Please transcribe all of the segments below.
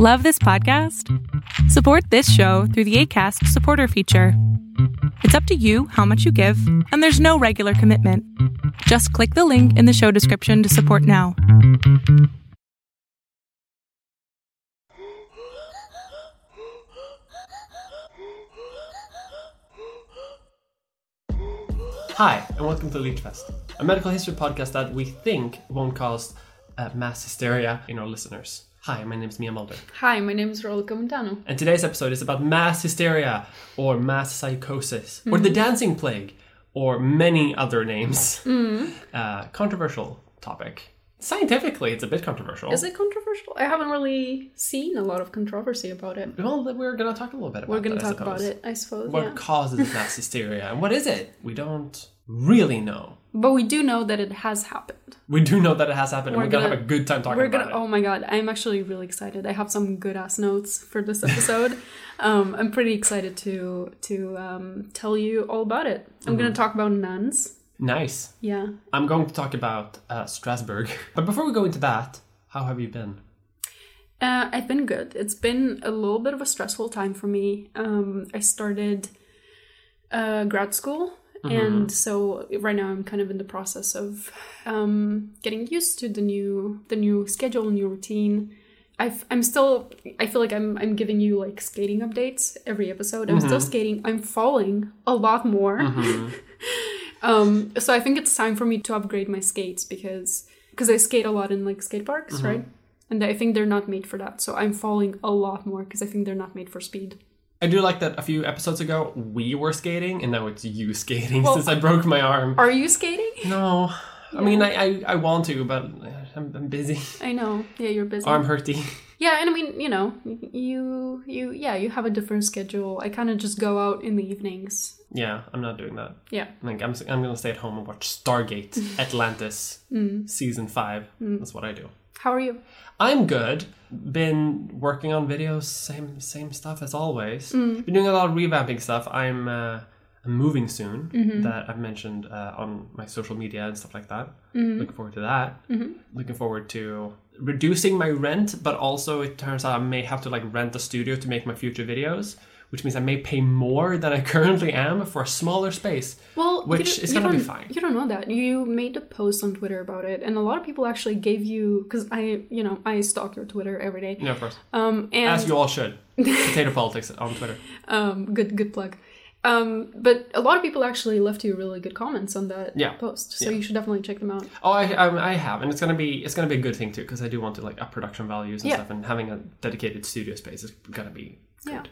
Love this podcast? Support this show through the ACAST supporter feature. It's up to you how much you give, and there's no regular commitment. Just click the link in the show description to support now. Hi, and welcome to Leechfest, a medical history podcast that we think won't cause uh, mass hysteria in our listeners. Hi, my name is Mia Mulder, Hi, my name is Rolka Montano. and today's episode is about mass hysteria, or mass psychosis, or the dancing plague, or many other names. Uh, controversial topic. Scientifically, it's a bit controversial. Is it controversial? I haven't really seen a lot of controversy about it. Well, we're going to talk a little bit about it. We're going to talk about it, I suppose. What yeah. causes mass hysteria, and what is it? We don't really know. But we do know that it has happened. We do know that it has happened, and We're we're going to gonna- have a good time talking We're about gonna. Oh my god, I'm actually really excited. I have some good ass notes for this episode. um, I'm pretty excited to to um, tell you all about it. I'm Mm-hmm. gonna talk about nuns. Nice. Yeah. I'm going to talk about uh, Strasbourg. But before we go into that, how have you been? Uh, I've been good. It's been a little bit of a stressful time for me. Um, I started uh, grad school, and so right now I'm kind of in the process of um, getting used to the new the new schedule, new routine. I've, I'm still. I feel like I'm. I'm giving you like skating updates every episode. I'm still skating. I'm falling a lot more. um, so I think it's time for me to upgrade my skates because because I skate a lot in like skate parks, right? And I think they're not made for that. So I'm falling a lot more because I think they're not made for speed. I do like that a few episodes ago we were skating and now it's you skating Well- since I broke my arm. Are you skating? No. I mean, I, I, I want to, but I'm, I'm busy. I know. Yeah, you're busy. Arm hurty. Yeah, and I mean, you know, you you yeah, you have a different schedule. I kind of just go out in the evenings. Yeah, I'm not doing that. Yeah. Like, I'm, I'm going to stay at home and watch Stargate Atlantis mm. season 5. Mm. That's what I do. How are you? I'm good. Been working on videos, same same stuff as always. Been doing a lot of revamping stuff. I'm uh, I'm moving soon. That I've mentioned uh, on my social media and stuff like that. Looking forward to that. Looking forward to reducing my rent, but also it turns out I may have to like rent a studio to make my future videos, which means I may pay more than I currently am for a smaller space. Well, Which is you gonna be fine. You don't know that. You made a post on Twitter about it, and a lot of people actually gave you because I, you know, I stalk your Twitter every day. Yeah, of course. Um, and As you all should. Potato politics on Twitter. um, good good plug. Um, but a lot of people actually left you really good comments on that Yeah. post, so you should definitely check them out. Oh, I, I, I have, and it's gonna be it's gonna be a good thing too because I do want to like up production values and Yeah. stuff, and having a dedicated studio space is gonna be Yeah.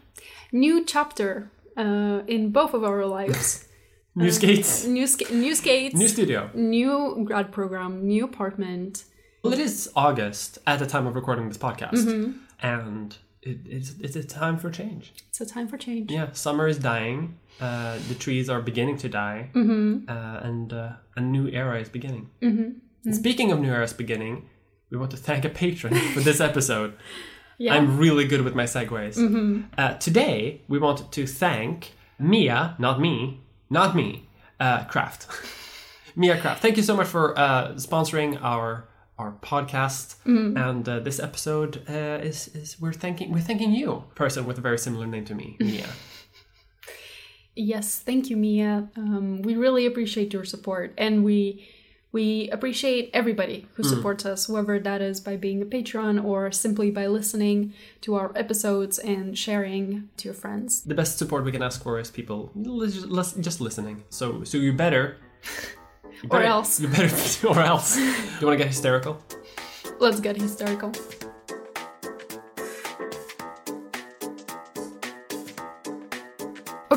New chapter uh, in both of our lives. new skates, new ska- new skates, new studio. new grad program, new apartment. Well, it is August at the time of recording this podcast, Mm-hmm. and it, it's it's a time for change. It's a time for change. Yeah, summer is dying. Uh, the trees are beginning to die, Mm-hmm. uh, and uh, a new era is beginning. And speaking of new eras beginning, we want to thank a patron for this episode. Yeah. I'm really good with my segues. Uh, today, we want to thank Mia, not me, not me, uh, Kraft. Mia Kraft. Thank you so much for uh, sponsoring our our podcast. And uh, this episode uh, is is we're thanking we're thanking you, person with a very similar name to me, Mia. Yes, thank you, Mia. Um, we really appreciate your support, and we we appreciate everybody who mm. supports us, whether that is by being a patron or simply by listening to our episodes and sharing to your friends. the best support we can ask for is people just listening. So so you better. you Or else. You better, or else. Do you want to get hysterical? Let's get hysterical.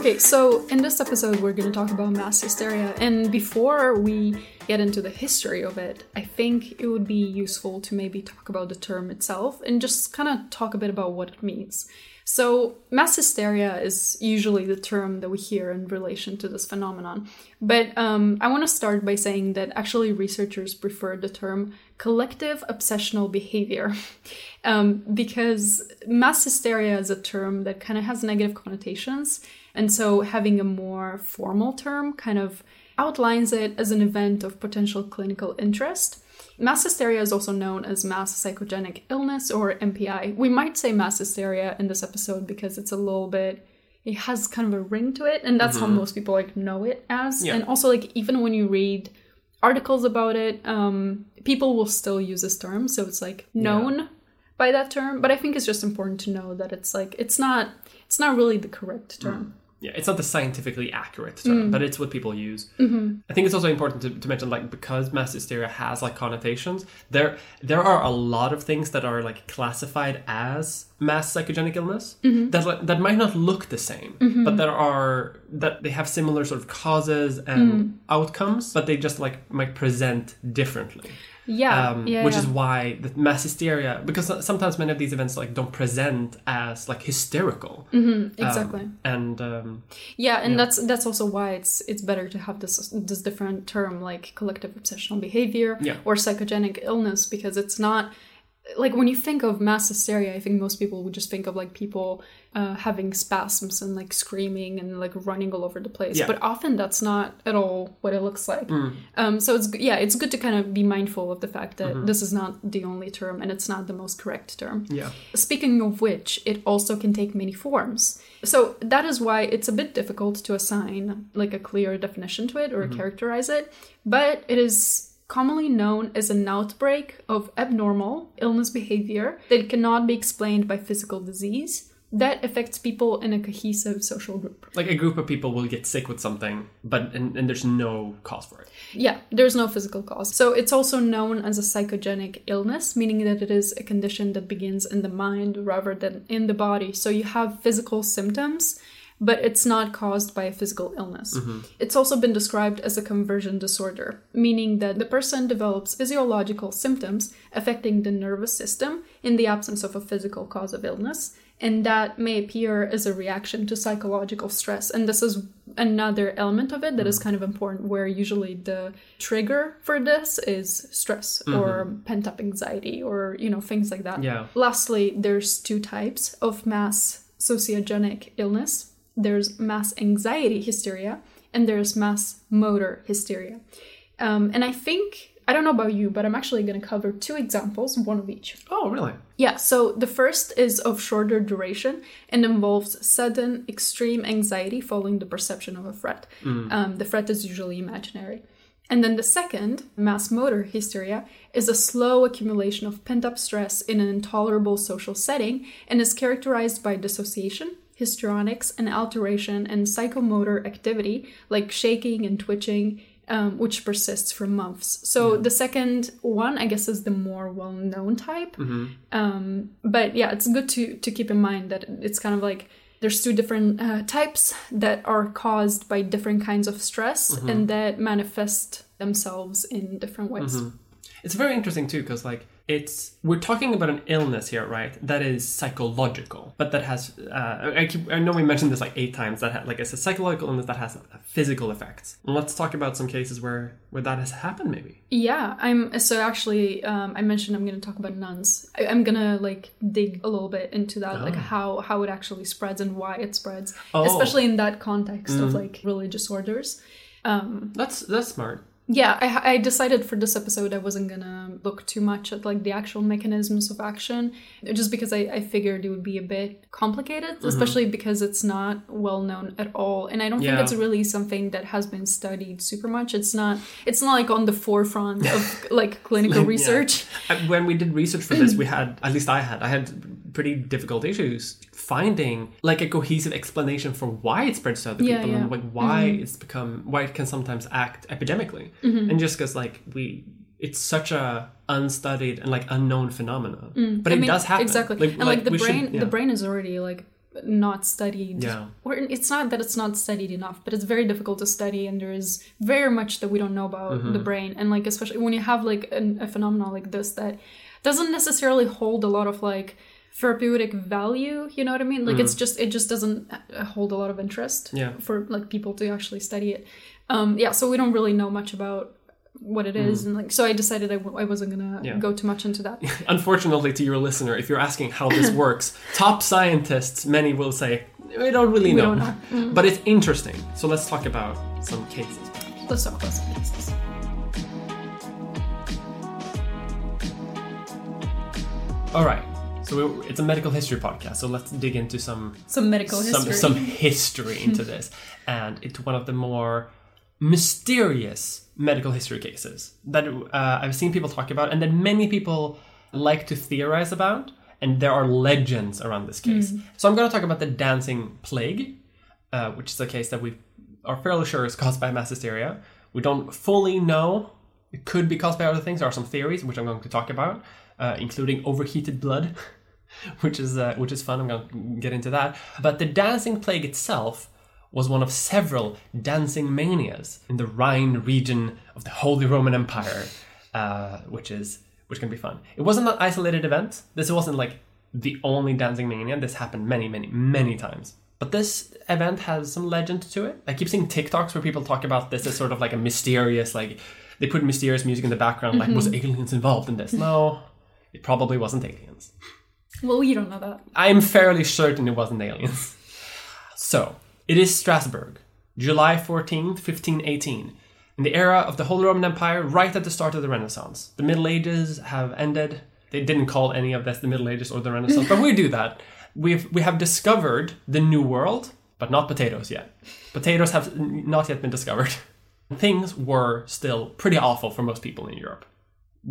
Okay, so in this episode, we're going to talk about mass hysteria. And before we get into the history of it, I think it would be useful to maybe talk about the term itself and just kind of talk a bit about what it means. So, mass hysteria is usually the term that we hear in relation to this phenomenon. But um, I want to start by saying that actually researchers prefer the term collective obsessional behavior um, because mass hysteria is a term that kind of has negative connotations. And so, having a more formal term kind of outlines it as an event of potential clinical interest. Mass hysteria is also known as mass psychogenic illness or MPI. We might say mass hysteria in this episode because it's a little bit it has kind of a ring to it and that's how most people like know it as. Yeah. And also like even when you read articles about it, um people will still use this term, so it's like known by that term, but I think it's just important to know that it's like it's not it's not really the correct term. Yeah, it's not the scientifically accurate term, but it's what people use. Mm-hmm. I think it's also important to, to mention, like, because mass hysteria has like connotations, there there are a lot of things that are like classified as mass psychogenic illness Mm-hmm. that like, that might not look the same, but there are that they have similar sort of causes and Mm. outcomes, but they just like might present differently. Yeah, Um, yeah, which yeah. is why the mass hysteria, because sometimes many of these events like don't present as like hysterical, Mm-hmm. exactly. Um, and um, Yeah, and that's that's also why it's it's better to have this this different term like collective obsessional behavior Yeah. or psychogenic illness because it's not like when you think of mass hysteria, I think most people would just think of like people uh, having spasms and like screaming and like running all over the place. Yeah. But often that's not at all what it looks like. Um, so it's yeah, it's good to kind of be mindful of the fact that this is not the only term and it's not the most correct term. yeah. Speaking of which, it also can take many forms. So that is why it's a bit difficult to assign like a clear definition to it or characterize it, but it is commonly known as an outbreak of abnormal illness behavior that cannot be explained by physical disease that affects people in a cohesive social group. like a group of people will get sick with something but and, and there's no cause for it Yeah, there's no physical cause. So it's also known as a psychogenic illness, meaning that it is a condition that begins in the mind rather than in the body. So you have physical symptoms, but it's not caused by a physical illness. Mm-hmm. It's also been described as a conversion disorder, meaning that the person develops physiological symptoms affecting the nervous system in the absence of a physical cause of illness. And that may appear as a reaction to psychological stress. And this is another element of it that is mm-hmm. kind of important, where usually the trigger for this is stress or mm-hmm. pent up anxiety or, you know, things like that. Yeah. Lastly, there's two types of mass sociogenic illness there's mass anxiety hysteria, and there's mass motor hysteria. Um, and I think, I don't know about you, but I'm actually going to cover two examples, one of each. oh really Yeah, so the first is of shorter duration and involves sudden extreme anxiety following the perception of a threat. Um, the threat is usually imaginary. And then the second, mass motor hysteria, is a slow accumulation of pent up stress in an intolerable social setting and is characterized by dissociation, histrionics, and alteration in psychomotor activity like shaking and twitching, um, which persists for months. So the second one, I guess, is the more well known type. Um, but yeah, it's good to to keep in mind that it's kind of like there's two different uh, types that are caused by different kinds of stress and that manifest themselves in different ways. it's very interesting too because like it's we're talking about an illness here right that is psychological but that has uh, I, keep, I know we mentioned this like eight times that ha- like it's a psychological illness that has physical effects and let's talk about some cases where where that has happened maybe Yeah, I'm so actually um, I mentioned I'm going to talk about nuns. I, I'm going to like dig a little bit into that, like how how it actually spreads and why it spreads, Oh. especially in that context of like religious orders. that's that's smart Yeah, I, I decided for this episode I wasn't gonna look too much at like the actual mechanisms of action, just because I, I figured it would be a bit complicated, mm-hmm. especially because it's not well known at all, and I don't Yeah. think it's really something that has been studied super much. It's not it's not like on the forefront of like clinical Yeah. research. When we did research for this we had at least i had i had pretty difficult issues finding like a cohesive explanation for why it spreads to other Yeah, people yeah. and like why mm-hmm. it's become why it can sometimes act epidemically mm-hmm. and just because like we it's such a unstudied and like unknown phenomenon mm. but I it mean, does happen exactly, and like, the we should- brain, yeah. the brain is already like not studied. Yeah. or it's not that it's not studied enough, but it's very difficult to study, and there is very much that we don't know about Mm-hmm. the brain, and like especially when you have like an, a phenomenon like this that doesn't necessarily hold a lot of like therapeutic value you know what i mean like it's just it just doesn't uh, hold a lot of interest Mm. Yeah. for like people to actually study it um yeah so we don't really know much about what it is and like so i decided I w- I wasn't gonna Mm. Yeah. go too much into that unfortunately to your listener if you're asking how this works top scientists many will say we don't really We know, don't know. Mm. but it's interesting so let's talk about some cases let's talk about some cases All right. So we, it's a medical history podcast. So let's dig into some Some medical some history. some history into this, and it's one of the more mysterious medical history cases that uh, I've seen people talk about, and that many people like to theorize about. And there are legends around this case. So I'm going to talk about the dancing plague, uh, which is a case that we are fairly sure is caused by mass hysteria. We don't fully know. It could be caused by other things. There are some theories, which I'm going to talk about, uh, including overheated blood, which is uh, which is fun. I'm going to get into that. But the dancing plague itself was one of several dancing manias in the Rhine region of the Holy Roman Empire, uh, which is which can be fun. It wasn't an isolated event. This wasn't like the only dancing mania. This happened many, many, many times. But this event has some legend to it. I keep seeing TikToks where people talk about this as sort of like a mysterious, like they put mysterious music in the background, like was aliens involved in this? No, it probably wasn't aliens. well, you don't know that. I'm fairly certain it wasn't aliens. So, it is Strasbourg, July 14th, 1518, in the era of the Holy Roman Empire, right at the start of the Renaissance. The Middle Ages have ended. They didn't call any of this the Middle Ages or the Renaissance, but we do that. We've, we have discovered the New World, but not potatoes yet. Potatoes have not yet been discovered. Things were still pretty awful for most people in Europe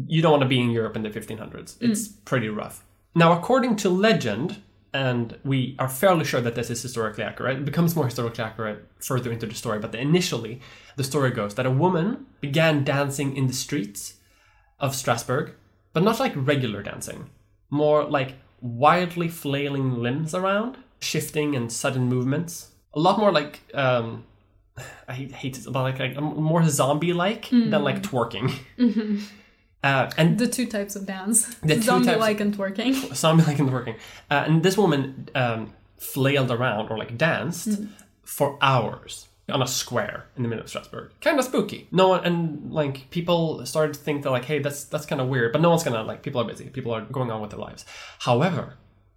you don't want to be in Europe in the 1500s. Mm. It's pretty rough. Now, according to legend, and we are fairly sure that this is historically accurate, it becomes more historically accurate further into the story, but initially, the story goes that a woman began dancing in the streets of Strasbourg, but not like regular dancing, more like wildly flailing limbs around, shifting and sudden movements. A lot more like, um, I hate it, but like, like more zombie like mm. than like twerking. Mm-hmm. Uh, and The two types of dance. The two Zombie types- like and twerking. zombie like in the working. Uh, and this woman um, flailed around or like danced for hours on a square in the middle of Strasbourg. Kind of spooky. No one and like people started to think that like, hey, that's that's kind of weird. But no one's gonna like. People are busy. People are going on with their lives. However,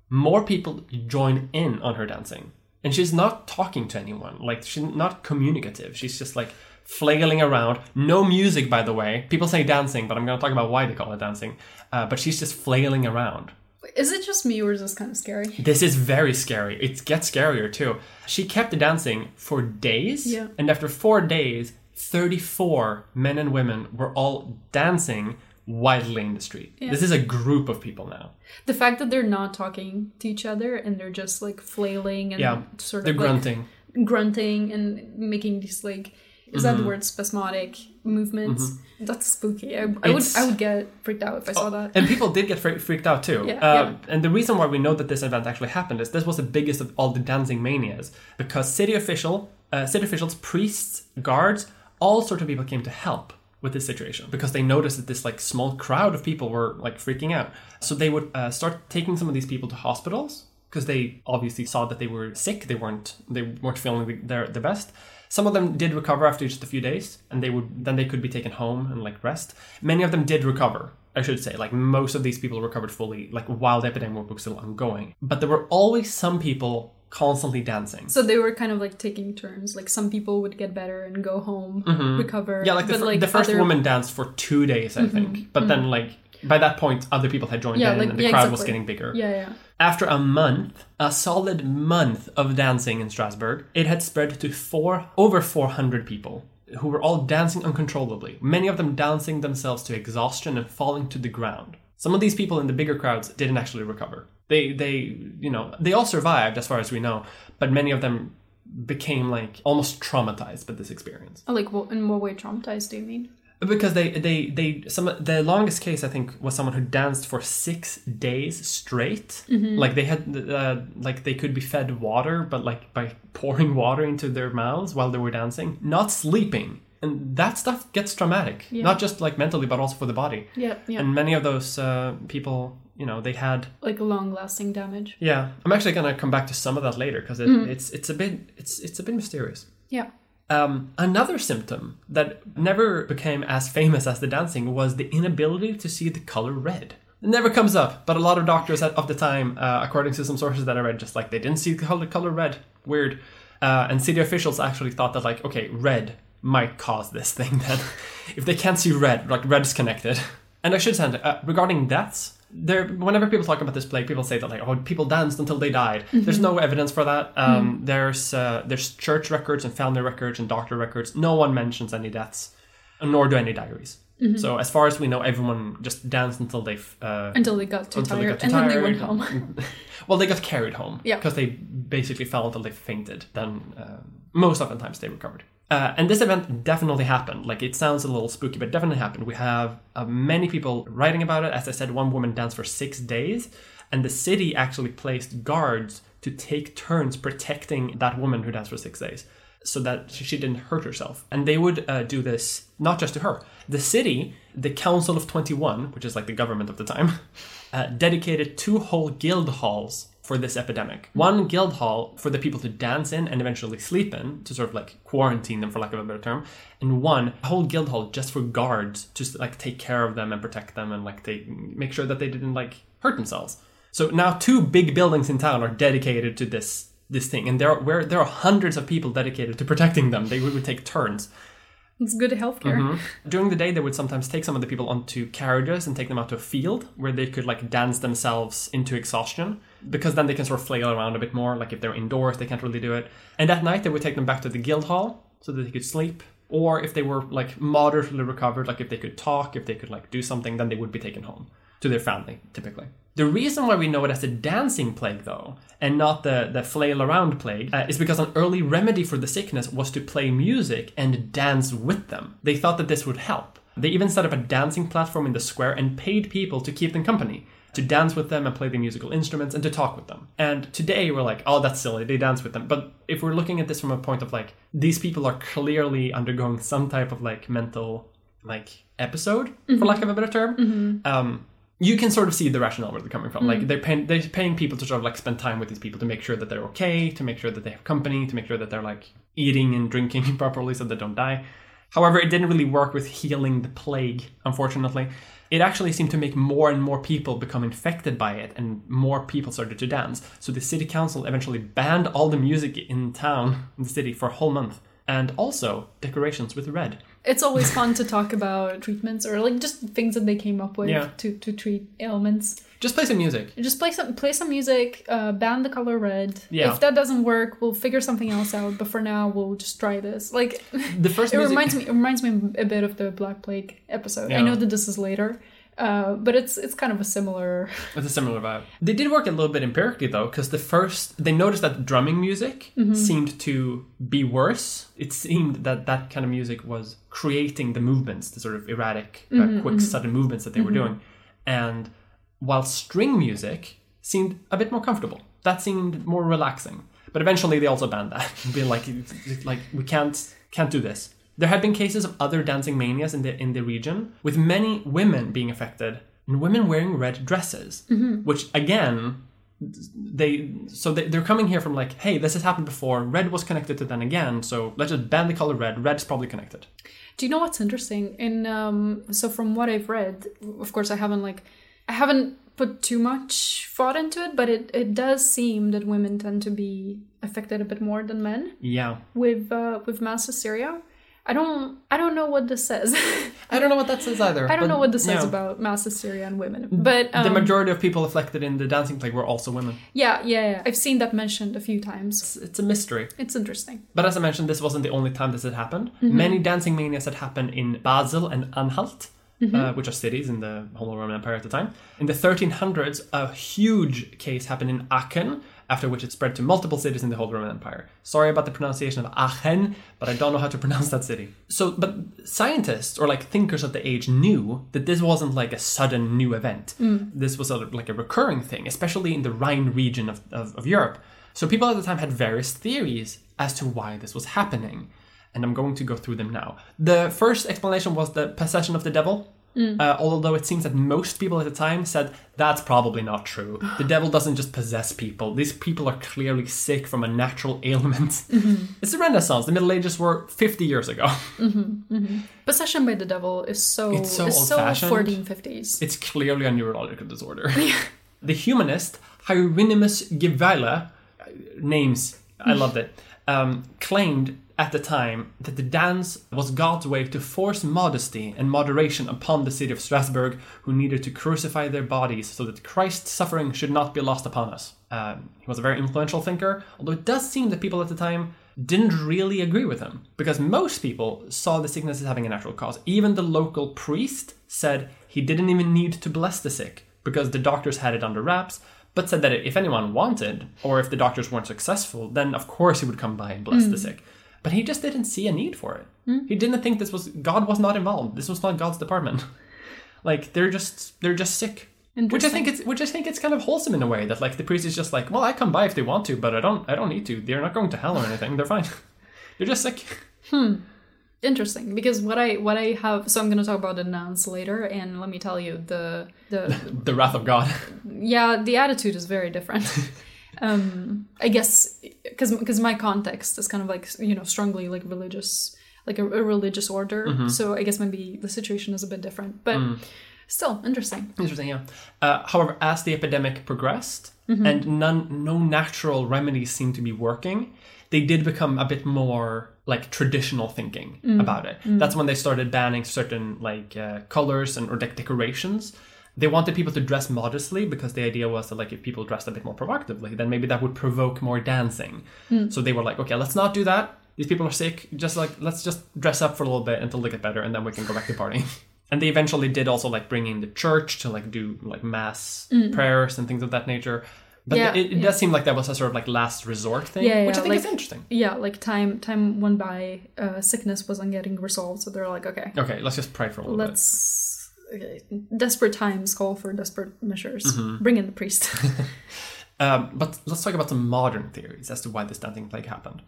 more people join in on her dancing, and she's not talking to anyone. Like she's not communicative. She's just like flailing around. No music, by the way. People say dancing, but I'm gonna talk about why they call it dancing. Uh, but she's just flailing around. Is it just me or is this kind of scary? This is very scary. It gets scarier too. She kept dancing for days, Yeah. and after four days, 34 men and women were all dancing wildly in the street. This is a group of people now. The fact that they're not talking to each other and they're just like flailing and Yeah, sort They're of like, grunting. grunting and making these like is that the Mm-hmm. word spasmodic movements? That's spooky. I, I would I would get freaked out if I saw that. And people did get fre- freaked out too. Yeah, uh, yeah. And the reason why we know that this event actually happened is this was the biggest of all the dancing manias because city official, uh, city officials, priests, guards, all sorts of people came to help with this situation because they noticed that this like small crowd of people were like freaking out. So they would uh, start taking some of these people to hospitals because they obviously saw that they were sick. They weren't they weren't feeling the, their the best. Some of them did recover after just a few days, and they would then they could be taken home and like rest. Many of them did recover. I should say, like most of these people recovered fully, like while the epidemic was still ongoing. But there were always some people constantly dancing. So they were kind of like taking turns. Like some people would get better and go home, recover. Mm-hmm. Yeah, like the, fir- the first other- woman danced for two days, I think. But then, like by that point, other people had joined Yeah, in, like- and the yeah, crowd was getting bigger. Yeah, yeah. After a month, a solid month of dancing in Strasbourg, it had spread to four over 400 people who were all dancing uncontrollably, many of them dancing themselves to exhaustion and falling to the ground. Some of these people in the bigger crowds didn't actually recover. They they, you know, they all survived as far as we know, but many of them became like almost traumatized by this experience Oh, like what, in what way traumatized do you mean? Because they they they some the longest case I think was someone who danced for six days straight. Like they had uh, like they could be fed water, but like by pouring water into their mouths while they were dancing, not sleeping, and that stuff gets traumatic, not just like mentally but also for the body. Yeah, yeah. And many of those uh, people, you know, they had like long lasting damage. yeah. I'm actually gonna come back to some of that later because it, it's it's a bit it's it's a bit mysterious. Yeah. Um, another symptom that never became as famous as the dancing was the inability to see the color red. It never comes up, but a lot of doctors at, of the time, uh, according to some sources that I read, just like they didn't see the color, color red. Weird. Uh, and city officials actually thought that, like, okay, red might cause this thing then. if they can't see red, like, red is connected. And I should say, uh, regarding deaths, there whenever people talk about this plague people say that like oh people danced until they died. There's no evidence for that. Um, there's uh, there's church records and family records and doctor records. No one mentions any deaths nor do any diaries. So as far as we know everyone just danced until they uh, Until they got too until they got too and then they went tired. home. well they got carried home Yeah. because they basically fell until they fainted. Then uh, most often times they recovered uh, and this event definitely happened like it sounds a little spooky but definitely happened we have uh, many people writing about it as i said one woman danced for six days and the city actually placed guards to take turns protecting that woman who danced for six days so that she didn't hurt herself. And they would uh, do this not just to her. The city, the Council of 21, which is like the government of the time, uh, dedicated two whole guild halls for this epidemic. One guild hall for the people to dance in and eventually sleep in, to sort of like quarantine them, for lack of a better term, and one whole guild hall just for guards to like take care of them and protect them and like they make sure that they didn't like hurt themselves. So now two big buildings in town are dedicated to this this thing, and there are where there are hundreds of people dedicated to protecting them. They would take turns. It's good healthcare. Mm-hmm. During the day, they would sometimes take some of the people onto carriages and take them out to a field where they could like dance themselves into exhaustion because then they can sort of flail around a bit more. Like if they're indoors, they can't really do it. And at night, they would take them back to the guild hall so that they could sleep. Or if they were like moderately recovered, like if they could talk, if they could like do something, then they would be taken home to their family, typically. The reason why we know it as a dancing plague, though, and not the, the flail around plague, uh, is because an early remedy for the sickness was to play music and dance with them. They thought that this would help. They even set up a dancing platform in the square and paid people to keep them company, to dance with them and play the musical instruments and to talk with them. And today we're like, oh, that's silly, they dance with them. But if we're looking at this from a point of like, these people are clearly undergoing some type of like mental like episode, for mm-hmm. lack of a better term. Mm-hmm. Um, you can sort of see the rationale where they're coming from. Like mm. they're paying, they're paying people to sort of like spend time with these people to make sure that they're okay, to make sure that they have company, to make sure that they're like eating and drinking properly so they don't die. However, it didn't really work with healing the plague, unfortunately. It actually seemed to make more and more people become infected by it, and more people started to dance. So the city council eventually banned all the music in town, in the city, for a whole month, and also decorations with red. It's always fun to talk about treatments or like just things that they came up with Yeah. to, to treat ailments. Just play some music. Just play some play some music, uh, ban the color red. Yeah. If that doesn't work, we'll figure something else out. But for now, we'll just try this. Like The first it music. reminds me it reminds me a bit of the Black Plague episode. I know that this is later, uh, but it's it's kind of a similar. It's a similar vibe. They did work a little bit empirically though, because the first they noticed that the drumming music seemed to be worse. It seemed that that kind of music was creating the movements, the sort of erratic, uh, quick, sudden movements that they were doing, and while string music seemed a bit more comfortable. That seemed more relaxing. But eventually, they also banned that, being like, like we can't can't do this. There had been cases of other dancing manias in the in the region, with many women being affected and women wearing red dresses, which again, they so they, they're coming here from like, hey, this has happened before. Red was connected to then again, so let's just ban the color red. Red's probably connected. Do you know what's interesting? In um, so from what I've read, of course, I haven't like I haven't put too much thought into it, but it it does seem that women tend to be affected a bit more than men Yeah, with uh, with mass hysteria. I don't I don't know what this says. I don't know what that says either. I don't know what this says yeah. about mass hysteria and women. But um, the majority of people affected in the dancing plague were also women. yeah, yeah, yeah, I've seen that mentioned a few times. It's, it's a mystery. It's interesting. But as I mentioned, this wasn't the only time this had happened. Mm-hmm. Many dancing manias had happened in Basel and Anhalt, Mm-hmm. uh, which are cities in the Holy Roman Empire at the time. In the 1300s, a huge case happened in Aachen, after which it spread to multiple cities in the Holy Roman Empire. Sorry about the pronunciation of Aachen, but I don't know how to pronounce that city. So, but scientists or like thinkers of the age knew that this wasn't like a sudden new event. This was a, like a recurring thing, especially in the Rhine region of, of, of Europe. So people at the time had various theories as to why this was happening and I'm going to go through them now. The first explanation was the possession of the devil. Uh, although it seems that most people at the time said that's probably not true. The devil doesn't just possess people. These people are clearly sick from a natural ailment. It's the Renaissance. The Middle Ages were 50 years ago. Possession by the devil is so It's so is so old-fashioned. 1450s. It's clearly a neurological disorder. the humanist Hieronymus Gebwiler, uh, names, I loved it, um, claimed at the time that the dance was God's way to force modesty and moderation upon the city of Strasbourg, who needed to crucify their bodies so that Christ's suffering should not be lost upon us. Um, he was a very influential thinker, although it does seem that people at the time didn't really agree with him because most people saw the sickness as having a natural cause. Even the local priest said he didn't even need to bless the sick because the doctors had it under wraps, but said that if anyone wanted, or if the doctors weren't successful, then of course he would come by and bless the sick. But he just didn't see a need for it. He didn't think this was God was not involved. This was not God's department. like they're just they're just sick. Which I think it's which I think it's kind of wholesome in a way that like the priest is just like, well, I come by if they want to, but I don't I don't need to. They're not going to hell or anything. They're fine. they're just sick. Hmm interesting, because what I what I have so I'm going to talk about the nuns later, and let me tell you the the The wrath of God. yeah the attitude is very different. Um, I guess because because my context is kind of like you know strongly like religious like a, a religious order, so I guess maybe the situation is a bit different, but still interesting. Interesting, yeah. Uh, however, as the epidemic progressed and none, no natural remedies seemed to be working, they did become a bit more like traditional thinking about it. That's when they started banning certain like uh, colors and or like decorations. They wanted people to dress modestly because the idea was that like if people dressed a bit more provocatively, then maybe that would provoke more dancing. So they were like, okay, let's not do that. These people are sick. Just like let's just dress up for a little bit until they get better, and then we can go back to partying. and they eventually did also like bring in the church to like do like mass prayers and things of that nature. But Yeah, it, it does seem like that was a sort of like last resort thing, Yeah, which I yeah, think is interesting. Yeah, like time time went by, uh, sickness wasn't getting resolved, so they're like, okay, Okay, let's just pray for a little bit. let's. Desperate times call for desperate measures. Mm-hmm. Bring in the priest. Um, but let's talk about some modern theories as to why the dancing plague happened.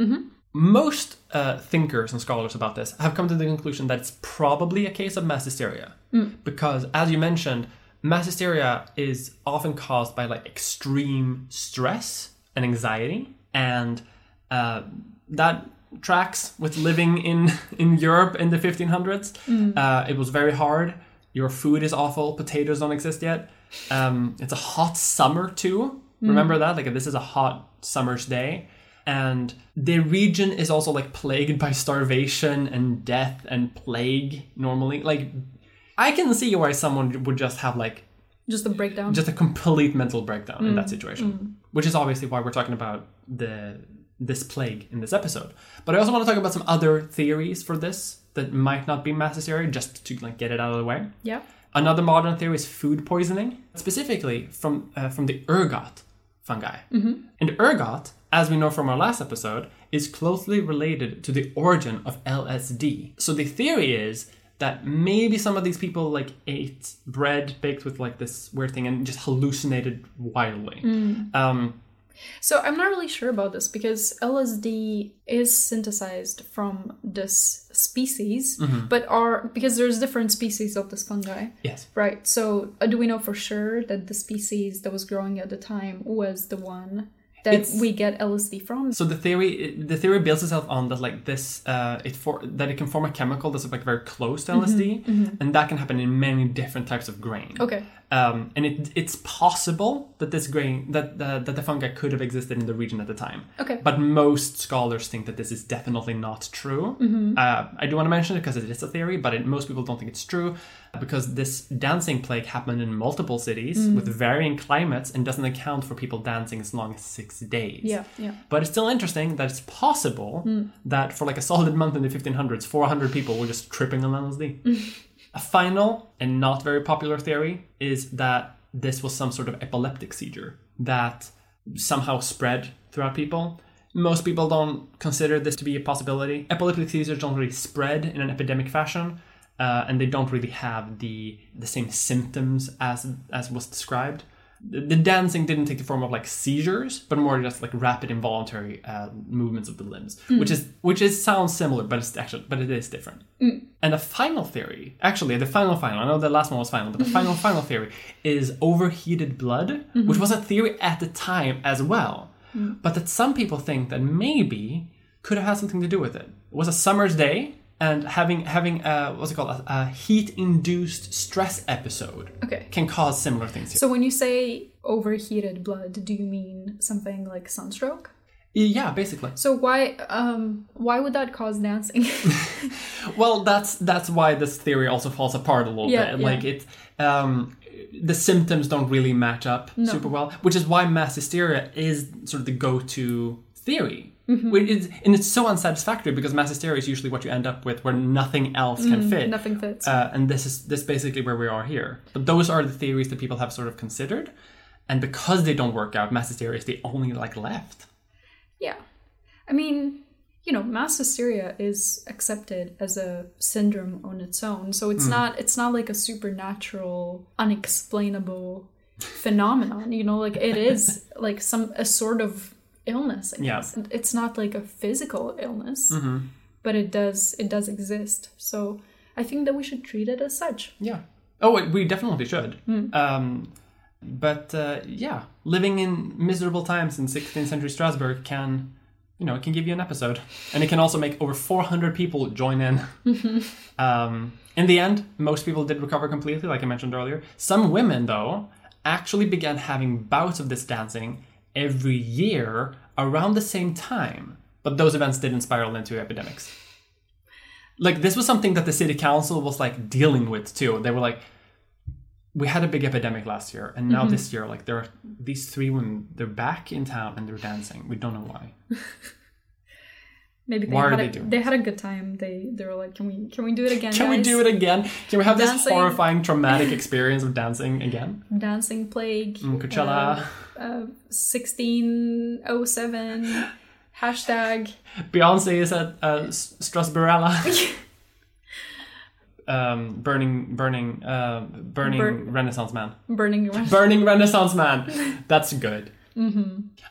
Most uh, thinkers and scholars about this have come to the conclusion that it's probably a case of mass hysteria. Because, as you mentioned, mass hysteria is often caused by like extreme stress and anxiety, and uh, that tracks with living in in Europe in the 1500s. Uh, it was very hard. Your food is awful. Potatoes don't exist yet. Um, it's a hot summer too. Remember mm. that? Like this is a hot summer's day. And the region is also like plagued by starvation and death and plague normally. Like I can see why someone would just have like Just a breakdown. just a complete mental breakdown in that mm, situation, mm. which is obviously why we're talking about the this plague in this episode. But I also want to talk about some other theories for this that might not be necessary just to like get it out of the way. yeah. Another modern theory is food poisoning, specifically from uh, from the ergot fungi. And ergot, as we know from our last episode, is closely related to the origin of LSD. So the theory is that maybe some of these people like ate bread baked with like this weird thing and just hallucinated wildly. Um, So I'm not really sure about this because LSD is synthesized from this species, Mm-hmm. but are because there's different species of this fungi. yes. Right. So uh, do we know for sure that the species that was growing at the time was the one that It's- we get LSD from? So the theory, the theory builds itself on that like this, uh, it for that it can form a chemical that's like very close to LSD, and that can happen in many different types of grain. Okay. Um, and it, it's possible that this grain that uh, that the fungi could have existed in the region at the time. Okay. But most scholars think that this is definitely not true. Uh, I do want to mention it because it is a theory, but it, most people don't think it's true because this dancing plague happened in multiple cities mm. with varying climates and doesn't account for people dancing as long as six days. Yeah. Yeah. But it's still interesting that it's possible mm. that for like a solid month in the 1500s, 400 people were just tripping on LSD. a final and not very popular theory is that this was some sort of epileptic seizure that somehow spread throughout people. Most people don't consider this to be a possibility. Epileptic seizures don't really spread in an epidemic fashion, uh, and they don't really have the the same symptoms as as was described. The, the dancing didn't take the form of like seizures, but more just like rapid involuntary uh, movements of the limbs, hmm. which is which is sounds similar, but it's actually but it is different. Hmm. And the final theory, actually, the final final, I know the last one was final, but the hmm. final final theory is overheated blood, which was a theory at the time as well, but that some people think that maybe could have had something to do with it. It was a summer's day, and having having uh, what's it called a, a heat induced stress episode Okay. can cause similar things. Here. So when you say overheated blood, do you mean something like sunstroke? Yeah, basically. So why um why would that cause dancing? Well, that's that's why this theory also falls apart a little Yeah, bit. yeah. Like it, um, the symptoms don't really match up super well, which is why mass hysteria is sort of the go-to theory. Mm-hmm. Is, and it's so unsatisfactory because mass hysteria is usually what you end up with, where nothing else can fit. Mm, Nothing fits. Uh, and this is this is basically where we are here. But those are the theories that people have sort of considered, and because they don't work out, mass hysteria is the only like left. yeah. I mean, you know, mass hysteria is accepted as a syndrome on its own. So it's not it's not like a supernatural, unexplainable phenomenon. You know, like it is like some a sort of illness. I Yeah. guess. It's not like a physical illness, Mm-hmm. but it does it does exist. So I think that we should treat it as such. Yeah. Oh, we- definitely should. Um, but uh, yeah, living in miserable times in 16th century Strasbourg can, you know, it can give you an episode, and it can also make over 400 people join in. um, in the end, most people did recover completely, like I mentioned earlier. Some women, though, actually began having bouts of this dancing every year around the same time. But those events didn't spiral into epidemics like this was something that the city council was like dealing with too. They were like, we had a big epidemic last year, and now this year, like there are these three women, they're back in town and they're dancing. We don't know why. Maybe they Why are had they a, doing they had a good time. They they were like, can we can we do it again? Can we do it again? Can we have this horrifying, traumatic experience of dancing again? Dancing plague. Mm, Coachella, Uh, sixteen oh seven. Hashtag. Beyonce is at uh, S- Strasbourgella. um, burning, burning, uh, burning Burn- Renaissance man. Burning. Burning Renaissance Man. That's good.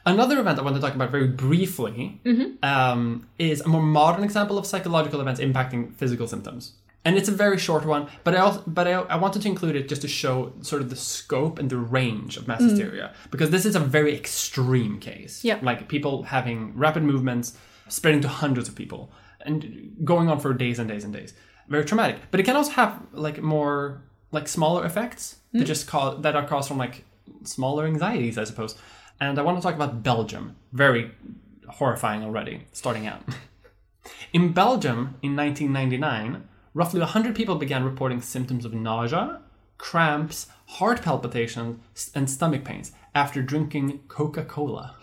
Another event I want to talk about very briefly um, is a more modern example of psychological events impacting physical symptoms. And it's a very short one, but I also, but I, I wanted to include it just to show sort of the scope and the range of mass mm. hysteria because this is a very extreme case. Yeah. like people having rapid movements, spreading to hundreds of people, and going on for days and days and days. Very traumatic, but it can also have like more like smaller effects that mm. just cause that are caused from like smaller anxieties, I suppose. And I want to talk about Belgium. Very horrifying already, starting out. In Belgium in 1999, roughly 100 people began reporting symptoms of nausea, cramps, heart palpitations, and stomach pains after drinking Coca Cola.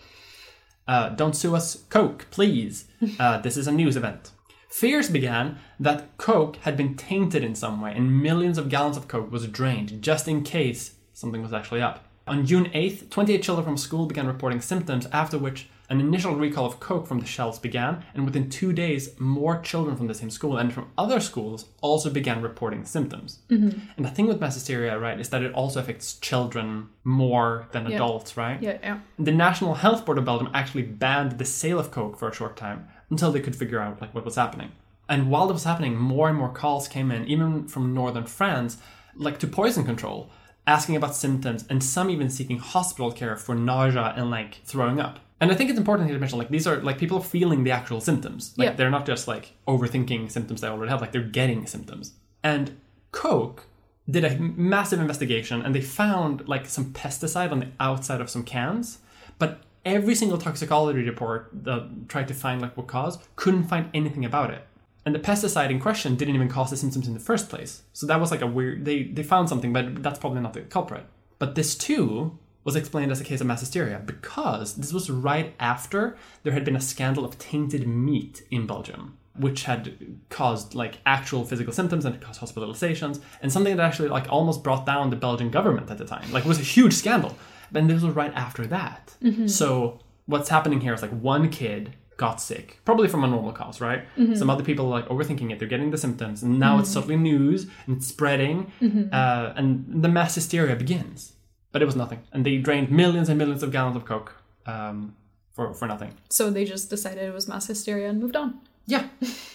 Uh, don't sue us, Coke, please. Uh, this is a news event. Fears began that Coke had been tainted in some way and millions of gallons of Coke was drained just in case something was actually up. On June 8th, 28 children from school began reporting symptoms, after which an initial recall of Coke from the shelves began, and within two days, more children from the same school and from other schools also began reporting symptoms. Mm-hmm. And the thing with mass hysteria, right, is that it also affects children more than Yeah. adults, right? Yeah, yeah. The National Health Board of Belgium actually banned the sale of Coke for a short time until they could figure out like what was happening. And while that was happening, more and more calls came in, even from northern France, like to poison control, asking about symptoms, and some even seeking hospital care for nausea and like throwing up. And I think it's important to mention like these are like people are feeling the actual symptoms. Like Yeah. they're not just like overthinking symptoms they already have, like they're getting symptoms. And Coke did a massive investigation and they found like some pesticide on the outside of some cans, but every single toxicology report that tried to find like what caused couldn't find anything about it. And the pesticide in question didn't even cause the symptoms in the first place. So that was like a weird they they found something, but that's probably not the culprit. But this too was explained as a case of mass hysteria because this was right after there had been a scandal of tainted meat in Belgium, which had caused like actual physical symptoms and caused hospitalizations, and something that actually like almost brought down the Belgian government at the time. Like it was a huge scandal. And this was right after that. Mm-hmm. So what's happening here is like one kid got sick, probably from a normal cause, right? Mm-hmm. Some other people are like overthinking it. They're getting the symptoms, and now it's mm-hmm. suddenly news and it's spreading, uh, and the mass hysteria begins. But it was nothing, and they drained millions and millions of gallons of coke um, for for nothing. So they just decided it was mass hysteria and moved on. Yeah,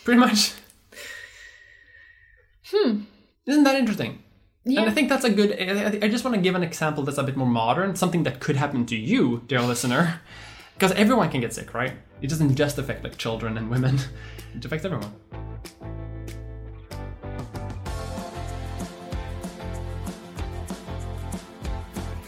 pretty much. Hmm. Isn't that interesting? Yeah. And I think that's a good. I, I- I just want to give an example that's a bit more modern, something that could happen to you, dear listener, because everyone can get sick, right? It doesn't just affect like children and women; it affects everyone.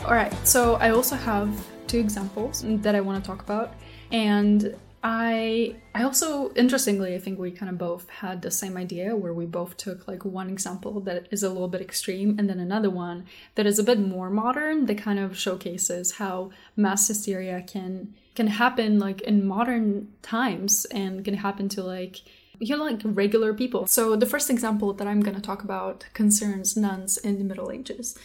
All right. So I also have two examples that I want to talk about. And I I also interestingly I think we kind of both had the same idea where we both took like one example that is a little bit extreme and then another one that is a bit more modern that kind of showcases how mass hysteria can can happen like in modern times and can happen to like you know like regular people. So the first example that I'm going to talk about concerns nuns in the Middle Ages.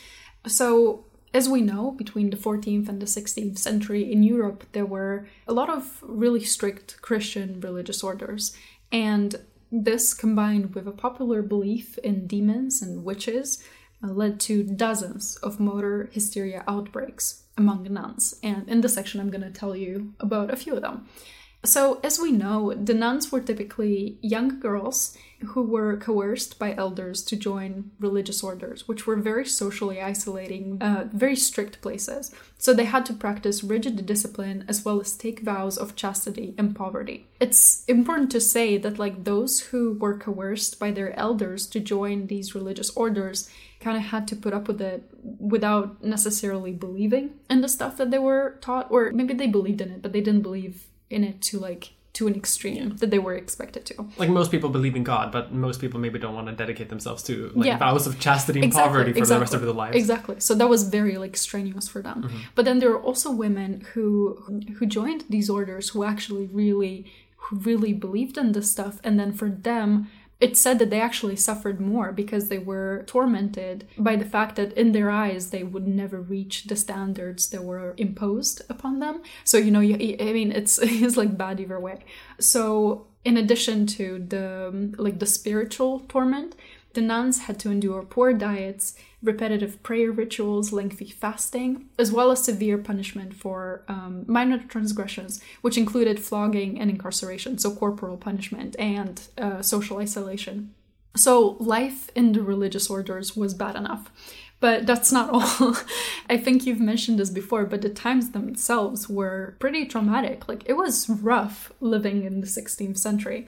So as we know, between the 14th and the 16th century in Europe, there were a lot of really strict Christian religious orders. And this, combined with a popular belief in demons and witches, uh, led to dozens of motor hysteria outbreaks among nuns. And in this section, I'm going to tell you about a few of them. So, as we know, the nuns were typically young girls who were coerced by elders to join religious orders, which were very socially isolating, uh, very strict places. So, they had to practice rigid discipline as well as take vows of chastity and poverty. It's important to say that, like, those who were coerced by their elders to join these religious orders kind of had to put up with it without necessarily believing in the stuff that they were taught, or maybe they believed in it, but they didn't believe in it to like to an extreme yeah. that they were expected to. Like most people believe in God, but most people maybe don't want to dedicate themselves to like yeah. vows of chastity and exactly, poverty for exactly. the rest of their lives. Exactly. So that was very like strenuous for them. Mm-hmm. But then there are also women who who joined these orders who actually really who really believed in this stuff and then for them it's said that they actually suffered more because they were tormented by the fact that in their eyes they would never reach the standards that were imposed upon them. So you know, I mean, it's it's like bad either way. So in addition to the like the spiritual torment, the nuns had to endure poor diets, repetitive prayer rituals, lengthy fasting, as well as severe punishment for um, minor transgressions, which included flogging and incarceration, so corporal punishment and uh, social isolation. So, life in the religious orders was bad enough. But that's not all. I think you've mentioned this before, but the times themselves were pretty traumatic. Like, it was rough living in the 16th century.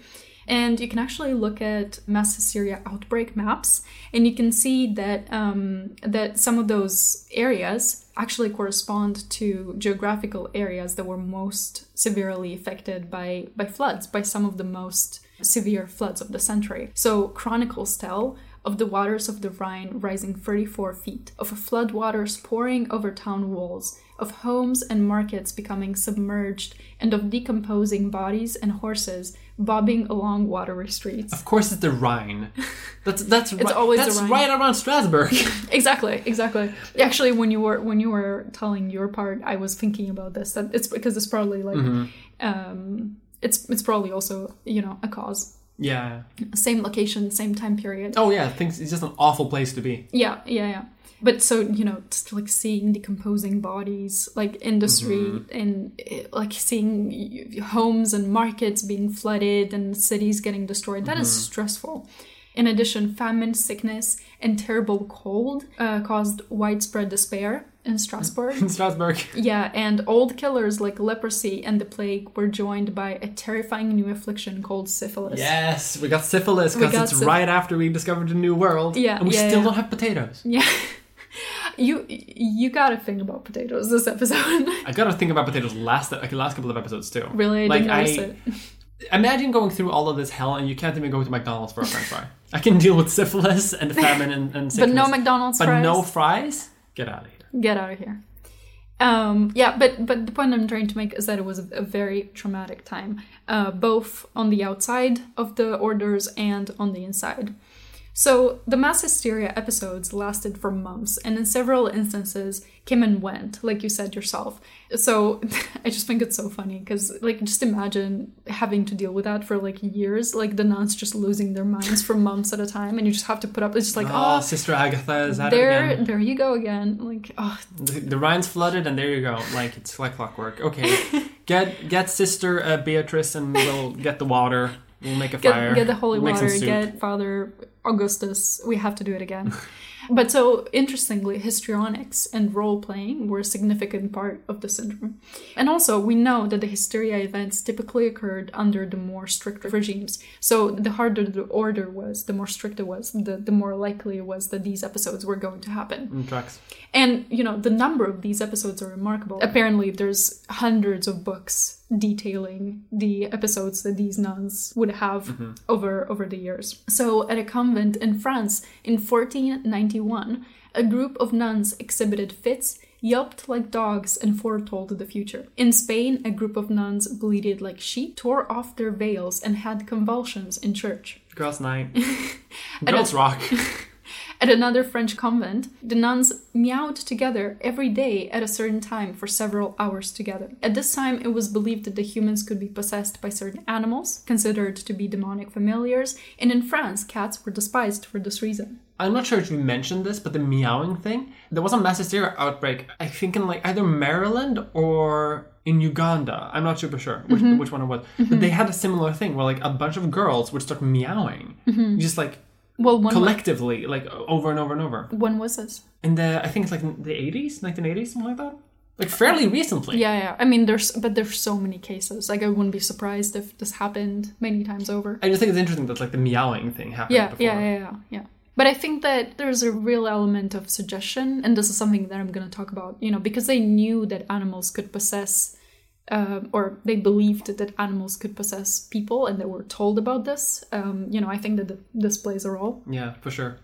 And you can actually look at mass hysteria outbreak maps, and you can see that um, that some of those areas actually correspond to geographical areas that were most severely affected by by floods, by some of the most severe floods of the century. So chronicles tell of the waters of the Rhine rising 34 feet, of floodwaters pouring over town walls, of homes and markets becoming submerged, and of decomposing bodies and horses bobbing along watery streets. Of course, it's the Rhine. That's that's it's right, always that's right around Strasbourg. exactly, exactly. Actually, when you were when you were telling your part, I was thinking about this. That it's because it's probably like, mm-hmm. um, it's it's probably also you know a cause. Yeah. Same location, same time period. Oh yeah, things. It's just an awful place to be. Yeah, yeah, yeah but so you know just like seeing decomposing bodies like industry mm-hmm. and eh, like seeing homes and markets being flooded and cities getting destroyed That mm-hmm. is stressful in addition famine sickness and terrible cold uh, caused widespread despair in Strasbourg. In Strasbourg. Yeah, and old killers like leprosy and the plague were joined by a terrifying new affliction called syphilis. Yes, we got syphilis because it's syph- right after we discovered a new world. Yeah, and we yeah, still yeah. don't have potatoes. Yeah. You you gotta think about potatoes this episode. I gotta think about potatoes last like the last couple of episodes too. Really, I like I imagine going through all of this hell and you can't even go to McDonald's for a French fry. I can deal with syphilis and famine and, and sickness, but no McDonald's, but fries. no fries. Get out of here. Get out of here. Um, yeah, but but the point I'm trying to make is that it was a, a very traumatic time, uh, both on the outside of the orders and on the inside. So, the mass hysteria episodes lasted for months and in several instances came and went, like you said yourself. So, I just think it's so funny because, like, just imagine having to deal with that for like years, like the nuns just losing their minds for months at a time, and you just have to put up. It's just like, oh, oh Sister Agatha is at there, it again. There you go again. Like, oh, the, the Rhine's flooded, and there you go. Like it's like clockwork. Okay, get get Sister uh, Beatrice, and we'll get the water. We'll make a get, fire. Get the holy we'll water. Get Father Augustus. We have to do it again. But so interestingly, histrionics and role playing were a significant part of the syndrome. And also, we know that the hysteria events typically occurred under the more strict regimes. So the harder the order was, the more strict it was, the, the more likely it was that these episodes were going to happen. Mm, Tracks. And, you know, the number of these episodes are remarkable. Apparently, there's hundreds of books detailing the episodes that these nuns would have mm-hmm. over over the years. So, at a convent in France in 1491, a group of nuns exhibited fits, yelped like dogs, and foretold the future. In Spain, a group of nuns bleated like sheep, tore off their veils, and had convulsions in church. Girls' night. Girls rock. At another French convent, the nuns meowed together every day at a certain time for several hours together. At this time, it was believed that the humans could be possessed by certain animals, considered to be demonic familiars, and in France, cats were despised for this reason. I'm not sure if you mentioned this, but the meowing thing. There was a mass hysteria outbreak, I think in like either Maryland or in Uganda. I'm not super sure which, Mm-hmm. which one it was. But they had a similar thing where like a bunch of girls would start meowing. Mm-hmm. Just like Well, collectively, like over and over and over. when was this? In the, I think it's like the 80s, 1980s, something like that. Like fairly recently. Yeah, yeah. I mean, there's but there's so many cases. Like, I wouldn't be surprised if this happened many times over. I just think it's interesting that like the meowing thing happened yeah, before. yeah, yeah, yeah, yeah. But I think that there's a real element of suggestion, and this is something that I'm going to talk about. You know, because they knew that animals could possess, uh, or they believed that animals could possess people, and they were told about this. Um, you know, I think that th- this plays a role. Yeah, for sure.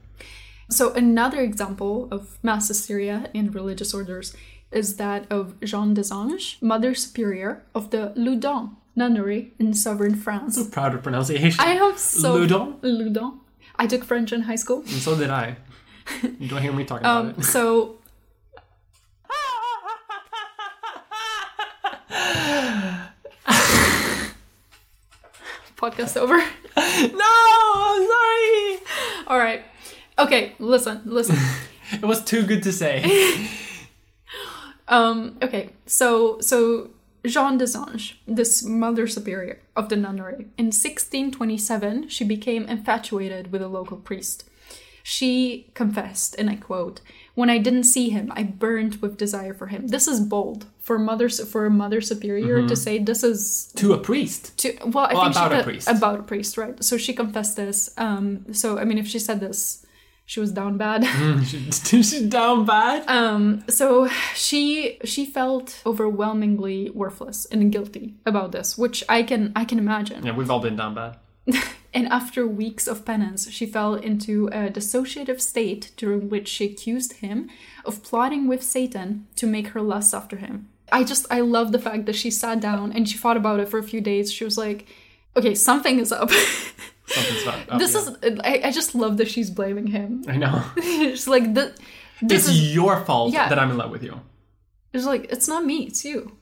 So another example of mass hysteria in religious orders is that of Jeanne des Anges, Mother Superior of the Loudun nunnery in southern France. Proud of pronunciation. I am so Loudun? Loudun. I took French in high school. And so did I. You don't hear me talking about Um, it. so podcast over. no, sorry. All right. Okay, listen, listen. It was too good to say. Um, okay, so so Jeanne des Anges, this mother superior of the nunnery, in 1627 she became infatuated with a local priest. She confessed, and I quote, "When I didn't see him, I burned with desire for him." This is bold for mother for a mother superior to say. This is to a priest. to well, I Well, think about she a priest. about a priest, right? So she confessed this. Um, so I mean, if she said this, she was down bad. She's down bad. Um, so she she felt overwhelmingly worthless and guilty about this, which I can I can imagine. Yeah, we've all been down bad. And after weeks of penance, she fell into a dissociative state during which she accused him of plotting with Satan to make her lust after him. I just I love the fact that she sat down and she thought about it for a few days. She was like, "Okay, something is up." Something's not. up, this yeah. is I, I just love that she's blaming him. I know. it's like the this It's is your fault Yeah. that I'm in love with you. it's like it's not me, it's you.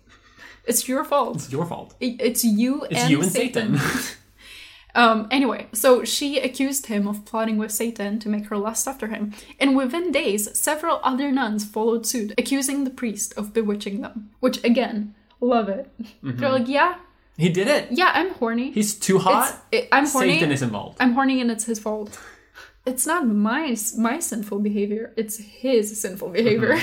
It's your fault. It's your fault. It- It's you It's and you and Satan. Satan. um. Anyway, so she accused him of plotting with Satan to make her lust after him, and within days, several other nuns followed suit, accusing the priest of bewitching them. Which again, love it. Mm-hmm. They're like, yeah, he did it. yeah, I'm horny. He's too hot. It- I'm horny. Satan is involved. I'm horny, and it's his fault. It's not my my sinful behavior. It's his sinful behavior.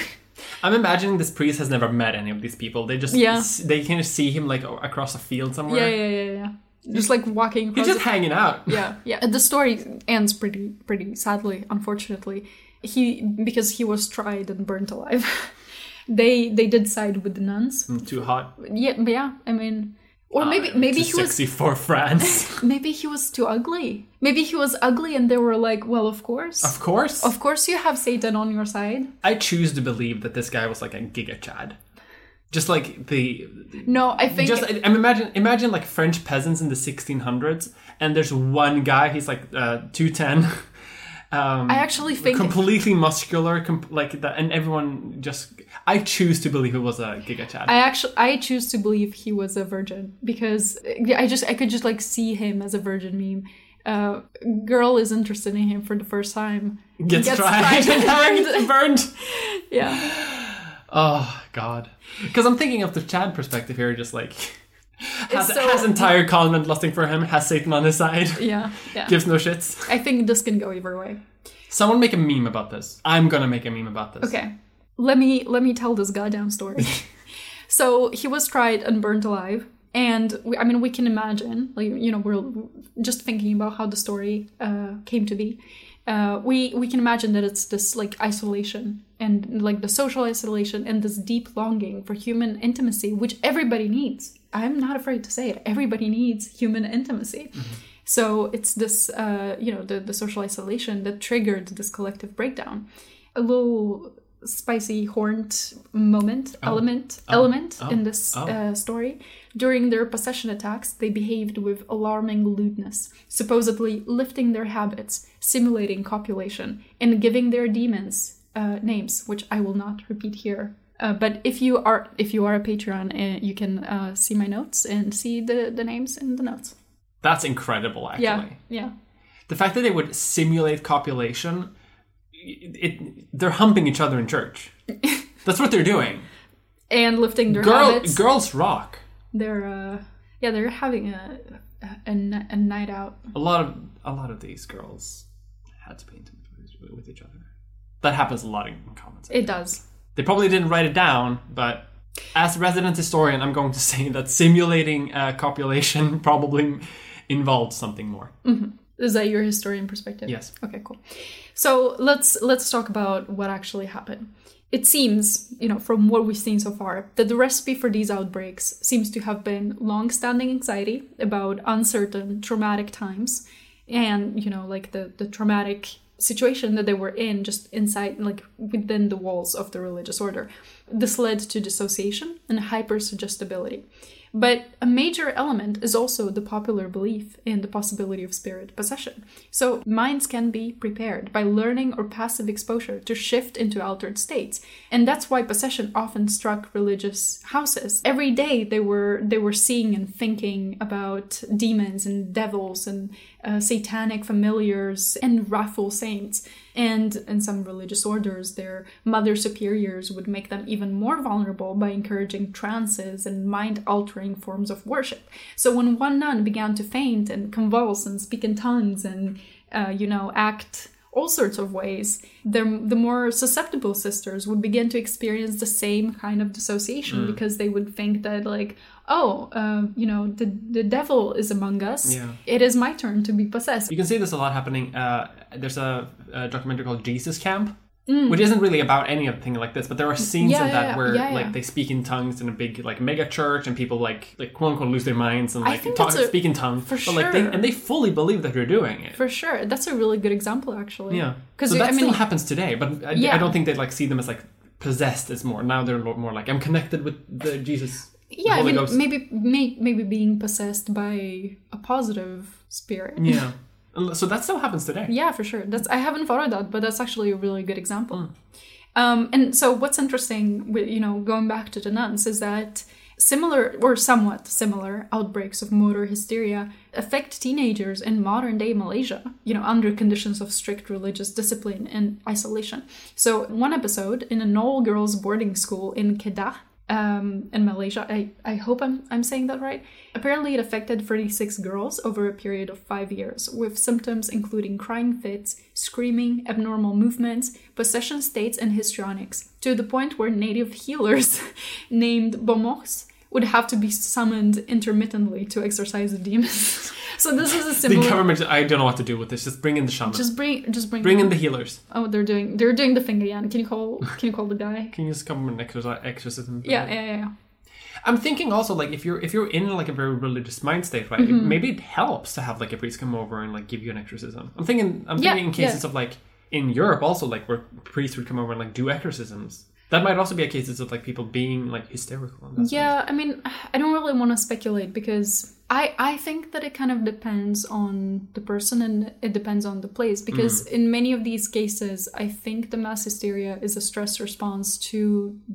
I'm imagining this priest has never met any of these people. They just Yeah. they can just see him like across a field somewhere. yeah, yeah, yeah, yeah. Just like walking. He's just the- hanging out. yeah yeah the story ends pretty pretty sadly unfortunately he because he was tried and burnt alive they they did side with the nuns Too hot. yeah yeah i mean or maybe maybe Uh, Too he was sexy for France. maybe he was too ugly maybe he was ugly and they were like well of course of course. of course you have satan on your side I choose to believe that this guy was like a giga chad. Just like the no i think just I, imagine imagine like French peasants in the 1600s, and there's one guy. He's like uh, two ten. Um, i actually think completely muscular, com- like that, and everyone just. I choose to believe it was a Giga Chad. I actually I choose to believe he was a virgin because I just I could just like see him as a virgin meme. Uh, girl is interested in him for the first time. gets, gets tried tried and and burned. Yeah, Oh God, because I'm thinking of the Chad perspective here, just like has, so- has entire convent lusting for him, has Satan on his side, yeah, yeah. gives no shits. I think this can go either way. Someone make a meme about this. I'm gonna make a meme about this. Okay, let me let me tell this goddamn story. so he was tried and burned alive, and we, I mean we can imagine, like you know, we're just thinking about how the story uh, came to be. Uh, we we can imagine that it's this like isolation and like the social isolation and this deep longing for human intimacy, which everybody needs. I'm not afraid to say it. Everybody needs human intimacy. So it's this, uh, you know, the, the social isolation that triggered this collective breakdown. A little spicy horned moment, element, element oh, in this oh. uh, story. During their possession attacks, they behaved with alarming lewdness, supposedly lifting their habits, simulating copulation, and giving their demons uh, names, which I will not repeat here. Uh, but if you are if you are a Patreon, uh, you can uh, see my notes and see the, the names in the notes. That's incredible, actually. Yeah, yeah. The fact that they would simulate copulation, it, they're humping each other in church. That's what they're doing. And lifting their Girl, habits. girls rock. They're uh, yeah, they're having a, a a a night out. A lot of a lot of these girls had to be intimate with- with each other. That happens a lot in comments. It does. They probably didn't write it down, but as a resident historian, I'm going to say that simulating uh, copulation probably involved something more. Is that your historian perspective? Yes. Okay, cool. So let's let's talk about what actually happened. It seems, you know, from what we've seen so far, that the recipe for these outbreaks seems to have been long-standing anxiety about uncertain, traumatic times, and you know, like the the traumatic situation that they were in, just inside, like within the walls of the religious order. This led to dissociation and hypersuggestibility. But a major element is also the popular belief in the possibility of spirit possession. So minds can be prepared by learning or passive exposure to shift into altered states. And that's why possession often struck religious houses. Every day they were they were seeing and thinking about demons and devils and uh, satanic familiars and wrathful saints. And in some religious orders, their mother superiors would make them even more vulnerable by encouraging trances and mind altering forms of worship. So when one nun began to faint and convulse and speak in tongues and, uh, you know, act all sorts of ways, the, the more susceptible sisters would begin to experience the same kind of dissociation because they would think that, like, oh, um, you know, the, the devil is among us. Yeah. It is my turn to be possessed. You can see this a lot happening. Uh, there's a, a documentary called Jesus Camp, which isn't really about anything like this, but there are scenes Mm. Yeah, in that yeah, where yeah, like they speak in tongues in a big like mega church, and people like like quote unquote lose their minds and like talk, a- speak in tongues. for but like they and they fully believe that they're doing it. For sure. That's a really good example, actually. yeah, Because so that I mean, still happens today, but I. I don't think they like see them as like possessed as more. Now they're more like I'm connected with the Jesus. the yeah, I mean, Ghost. maybe may, maybe being possessed by a positive spirit. Yeah, so that still happens today. Yeah, for sure. That's I haven't thought of that, but that's actually a really good example. Mm. Um, and so, what's interesting, with you know, going back to the nuns, is that similar or somewhat similar outbreaks of motor hysteria affect teenagers in modern day Malaysia. You know, under conditions of strict religious discipline and isolation. So, one episode in an all girls boarding school in Kedah um, in Malaysia. I, I hope I'm, I'm saying that right. Apparently, it affected 36 girls over a period of five years, with symptoms including crying fits, screaming, abnormal movements, possession states, and histrionics, to the point where native healers named Bomohs would have to be summoned intermittently to exorcise the demons. so this is a The similar. government, I don't know what to do with this. Just bring in the shaman. Just bring, just bring, bring in the healers. Oh, they're doing, they're doing the finger. Yeah, can you call, can you call the guy? Can you just come and exorcise exorcism? Yeah, yeah, yeah. yeah. I'm thinking also like if you're if you're in like a very religious mind state, right? Mm-hmm. maybe it helps to have like a priest come over and like give you an exorcism. I'm thinking I'm Yeah, thinking in cases yeah. of like in Europe also like where priests would come over and like do exorcisms. That might also be a cases of like people being like hysterical. Yeah, I mean, I don't really want to speculate because I I think that it kind of depends on the person and it depends on the place because Mm. in many of these cases, I think the mass hysteria is a stress response to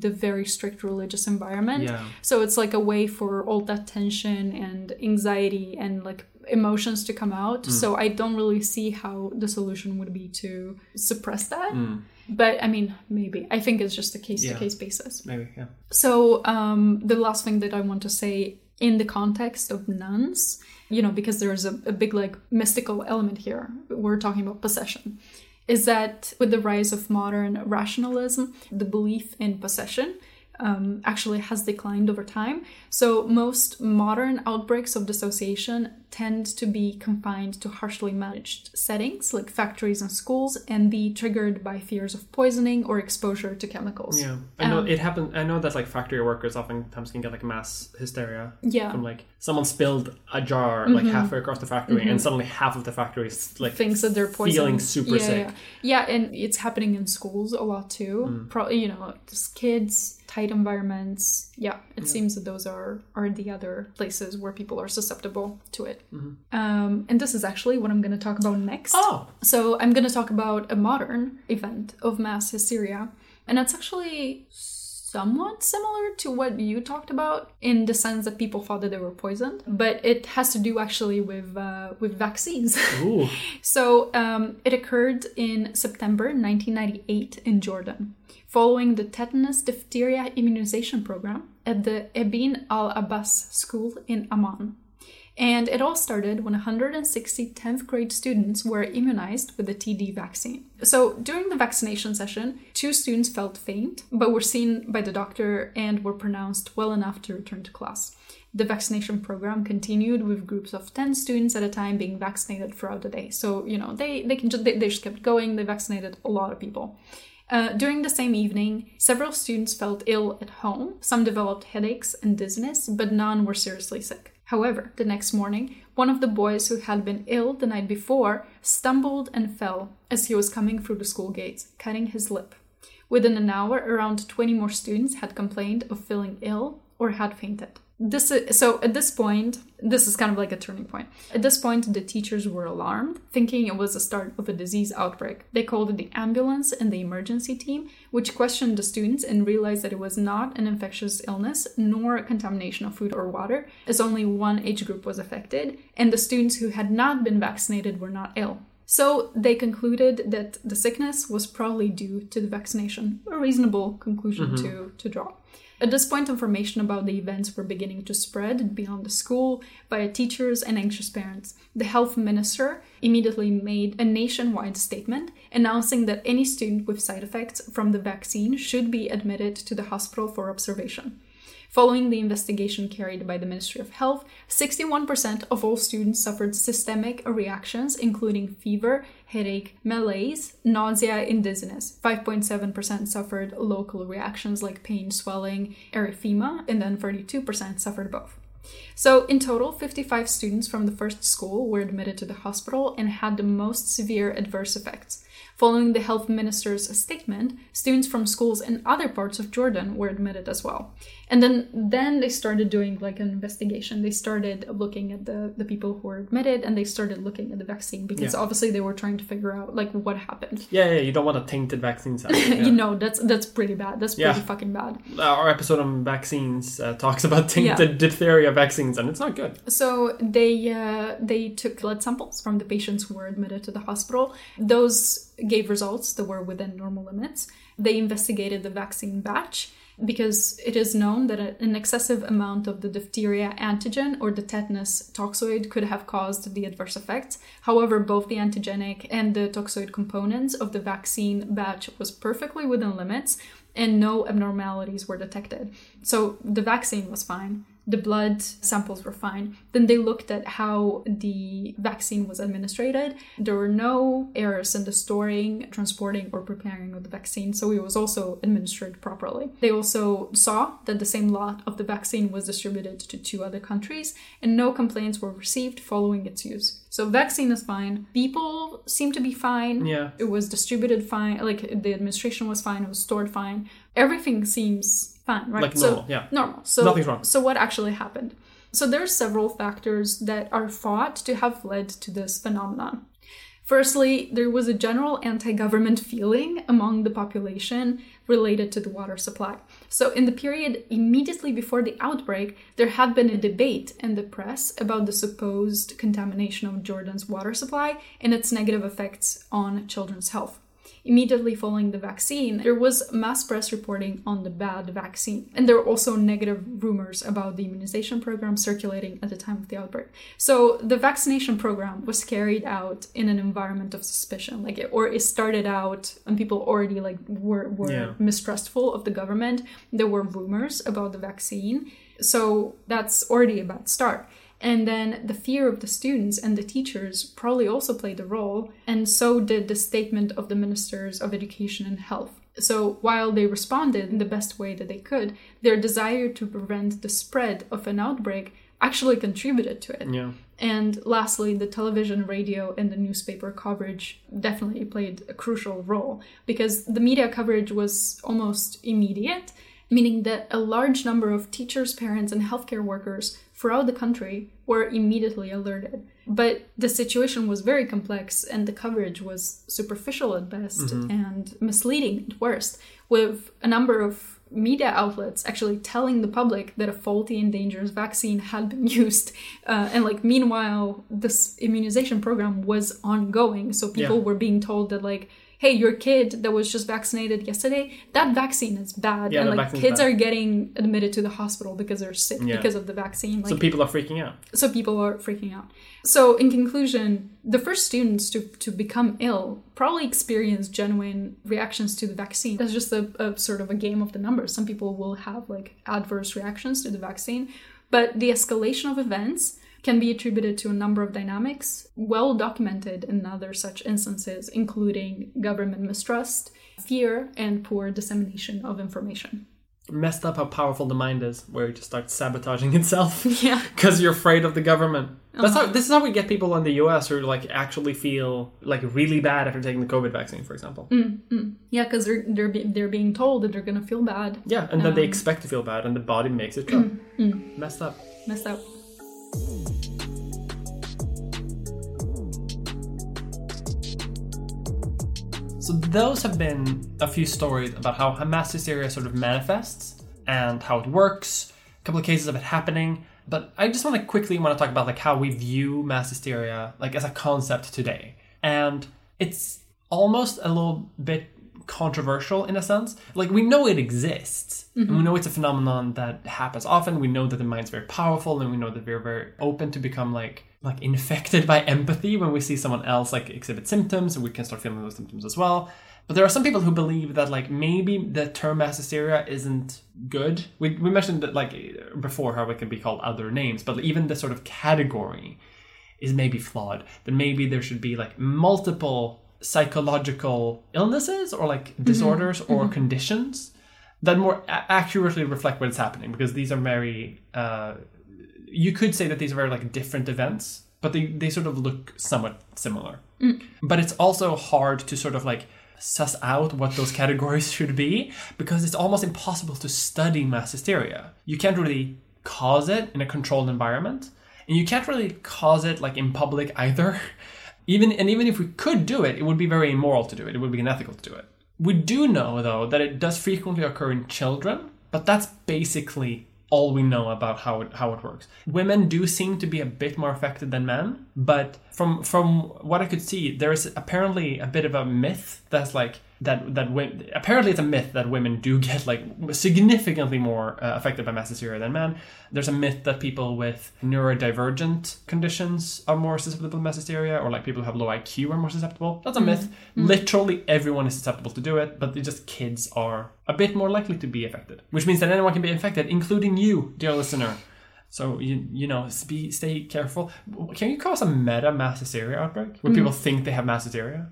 the very strict religious environment. Yeah. So it's like a way for all that tension and anxiety and like emotions to come out. Mm. So I don't really see how the solution would be to suppress that. Mm. But I mean, maybe. I think it's just a case to case basis. maybe yeah. So, um, the last thing that I want to say in the context of nuns, you know, because there's a, a big, like, mystical element here, we're talking about possession. is that with the rise of modern rationalism, the belief in possession um, actually has declined over time. So most modern outbreaks of dissociation tend to be confined to harshly managed settings like factories and schools and be triggered by fears of poisoning or exposure to chemicals. Yeah, I know um, it happens. I know that like factory workers oftentimes can get like mass hysteria. Yeah, from like someone spilled a jar mm-hmm. like halfway across the factory, mm-hmm. and suddenly half of the factory is like thinks that they're poisoned. feeling super yeah, sick. Yeah. yeah, and it's happening in schools a lot too. Mm. Probably you know just kids tight environments. Yeah, it yeah. seems that those are are the other places where people are susceptible to it. Mm-hmm. Um, and this is actually what I'm going to talk about next. Oh, so I'm going to talk about a modern event of mass hysteria, and it's actually somewhat similar to what you talked about in the sense that people thought that they were poisoned, but it has to do actually with uh, with vaccines. so um, it occurred in September 1998 in Jordan following the tetanus diphtheria immunization program at the Ibn al Abbas School in Amman. And it all started when 160 10th grade students were immunized with the TD vaccine. So during the vaccination session, two students felt faint, but were seen by the doctor and were pronounced well enough to return to class. The vaccination program continued with groups of 10 students at a time being vaccinated throughout the day. So, you know, they, they can just, they, they just kept going. They vaccinated a lot of people. Uh, during the same evening, several students felt ill at home. Some developed headaches and dizziness, but none were seriously sick. However, the next morning, one of the boys who had been ill the night before stumbled and fell as he was coming through the school gates, cutting his lip. Within an hour, around 20 more students had complained of feeling ill or had fainted this is, so at this point this is kind of like a turning point. At this point the teachers were alarmed thinking it was the start of a disease outbreak. They called the ambulance and the emergency team which questioned the students and realized that it was not an infectious illness nor a contamination of food or water as only one age group was affected and the students who had not been vaccinated were not ill. So they concluded that the sickness was probably due to the vaccination. A reasonable conclusion mm-hmm. to, to draw at this point, information about the events were beginning to spread beyond the school via teachers and anxious parents. The health minister immediately made a nationwide statement announcing that any student with side effects from the vaccine should be admitted to the hospital for observation. Following the investigation carried by the Ministry of Health, 61% of all students suffered systemic reactions, including fever, headache, malaise, nausea, and dizziness. 5.7% suffered local reactions like pain, swelling, erythema, and then 32% suffered both. So, in total, 55 students from the first school were admitted to the hospital and had the most severe adverse effects. Following the health minister's statement, students from schools in other parts of Jordan were admitted as well. And then then they started doing like an investigation. They started looking at the the people who were admitted and they started looking at the vaccine because yeah. obviously they were trying to figure out like what happened. Yeah, yeah, you don't want a tainted vaccine. Yeah. you know, that's that's pretty bad. That's pretty yeah. fucking bad. Our episode on vaccines uh, talks about tainted diphtheria vaccines and it's not good. So they uh, they took blood samples from the patients who were admitted to the hospital. Those gave results that were within normal limits. They investigated the vaccine batch because it is known that an excessive amount of the diphtheria antigen or the tetanus toxoid could have caused the adverse effects. However, both the antigenic and the toxoid components of the vaccine batch was perfectly within limits and no abnormalities were detected. So the vaccine was fine the blood samples were fine. Then they looked at how the vaccine was administered. There were no errors in the storing, transporting, or preparing of the vaccine, so it was also administered properly. They also saw that the same lot of the vaccine was distributed to two other countries, and no complaints were received following its use. So vaccine is fine. People seem to be fine. Yeah. It was distributed fine. Like the administration was fine. It was stored fine. Everything seems fine, right? Like normal, so, yeah. Normal. So nothing's wrong. So what actually happened? So there are several factors that are thought to have led to this phenomenon. Firstly, there was a general anti government feeling among the population related to the water supply. So, in the period immediately before the outbreak, there had been a debate in the press about the supposed contamination of Jordan's water supply and its negative effects on children's health. Immediately following the vaccine, there was mass press reporting on the bad vaccine. And there were also negative rumors about the immunization program circulating at the time of the outbreak. So the vaccination program was carried out in an environment of suspicion, like it, or it started out and people already like were, were Yeah. mistrustful of the government. There were rumors about the vaccine. So that's already a bad start. And then the fear of the students and the teachers probably also played a role, and so did the statement of the ministers of education and health. So while they responded in the best way that they could, their desire to prevent the spread of an outbreak actually contributed to it. Yeah. And lastly, the television, radio, and the newspaper coverage definitely played a crucial role because the media coverage was almost immediate, meaning that a large number of teachers, parents, and healthcare workers throughout the country were immediately alerted. But the situation was very complex and the coverage was superficial at best and misleading at worst, with a number of media outlets actually telling the public that a faulty and dangerous vaccine had been used. Uh, and like, meanwhile, this immunization program was ongoing. So people Yeah. were being told that, like, hey, your kid that was just vaccinated yesterday, that vaccine is bad. Yeah, and like, kids bad. are getting admitted to the hospital because they're sick Yeah. because of the vaccine. Like, So people are freaking out. so people are freaking out. So in conclusion, the first students to, to become ill probably experienced genuine reactions to the vaccine. That's just a, a sort of a game of the numbers. Some people will have like adverse reactions to the vaccine, but the escalation of events can be attributed to a number of dynamics well documented in other such instances, including government mistrust, fear, and poor dissemination of information. Messed up how powerful the mind is, where it just starts sabotaging itself. Yeah. because you're afraid of the government. That's uh-huh. how. This is how we get people in the U.S. who like actually feel like really bad after taking the COVID vaccine, for example. Mm, mm. Yeah, because they're they're be, they're being told that they're gonna feel bad. Yeah, and then they um, expect to feel bad, and the body makes it go. Mm, Messed up. Messed up. So those have been a few stories about how mass hysteria sort of manifests and how it works. A couple of cases of it happening. But I just want to quickly want to talk about like how we view mass hysteria like as a concept today. And it's almost a little bit controversial in a sense. Like we know it exists. And we mm-hmm. know it's a phenomenon that happens often. We know that the mind's very powerful and we know that we're very open to become like like infected by empathy when we see someone else like exhibit symptoms and we can start feeling those symptoms as well. But there are some people who believe that like maybe the term mass hysteria isn't good. We, we mentioned that like before how it can be called other names, but even the sort of category is maybe flawed. That maybe there should be like multiple psychological illnesses or like mm-hmm. disorders or mm-hmm. conditions that more a- accurately reflect what's happening because these are very uh, you could say that these are very like different events but they, they sort of look somewhat similar. But it's also hard to sort of like suss out what those categories should be because it's almost impossible to study mass hysteria. You can't really cause it in a controlled environment and you can't really cause it like in public either. Even and even if we could do it it would be very immoral to do it. It would be unethical to do it we do know though that it does frequently occur in children but that's basically all we know about how it how it works. Women do seem to be a bit more affected than men, but from from what I could see, there is apparently a bit of a myth that's like that that women apparently it's a myth that women do get like significantly more uh, affected by mass hysteria than men. There's a myth that people with neurodivergent conditions are more susceptible to mass hysteria, or like people who have low IQ are more susceptible. That's a myth. Mm-hmm. Mm-hmm. Literally everyone is susceptible to do it, but just kids are a bit more likely to be affected, which means that anyone can be infected, including you, dear listener. So you you know be, stay careful. Can you cause a meta mass hysteria outbreak where mm-hmm. people think they have mass hysteria,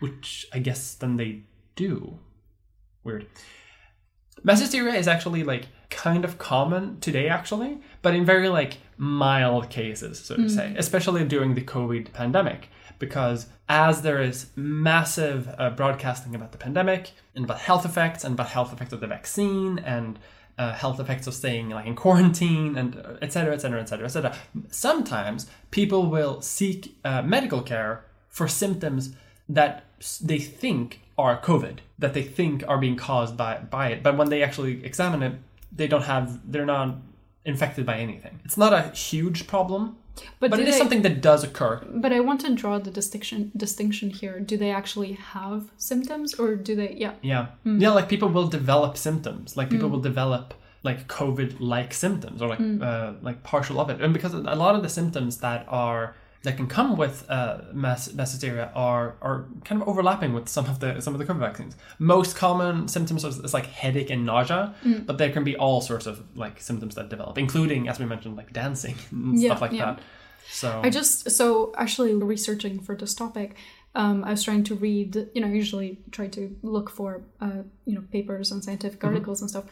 which I guess then they do. Weird. Mass hysteria is actually like kind of common today, actually, but in very like mild cases, so to say, especially during the COVID pandemic, because as there is massive uh, broadcasting about the pandemic and about health effects and about health effects of the vaccine and uh, health effects of staying like in quarantine and etc etc etc et cetera, et cetera, et cetera. Sometimes people will seek uh, medical care for symptoms that they think are COVID, that they think are being caused by by it, but when they actually examine it, they don't have, they're not infected by anything. It's not a huge problem, But, but it is they- something that does occur. But I want to draw the distinction distinction here. Do they actually have symptoms, or do they? Yeah. Yeah. Hmm. Yeah, like people will develop symptoms. Like people will develop like COVID-like symptoms or like Hmm. uh, like partial of it. And because a lot of the symptoms that are that can come with uh, mass hysteria are are kind of overlapping with some of the some of the COVID vaccines. Most common symptoms is, like headache and nausea, Hmm. but there can be all sorts of like symptoms that develop, including as we mentioned, like dancing and Yeah, stuff like yeah. that. So I just so actually researching for this topic, um, I was trying to read. You know, I usually try to look for uh, you know papers and scientific articles and stuff.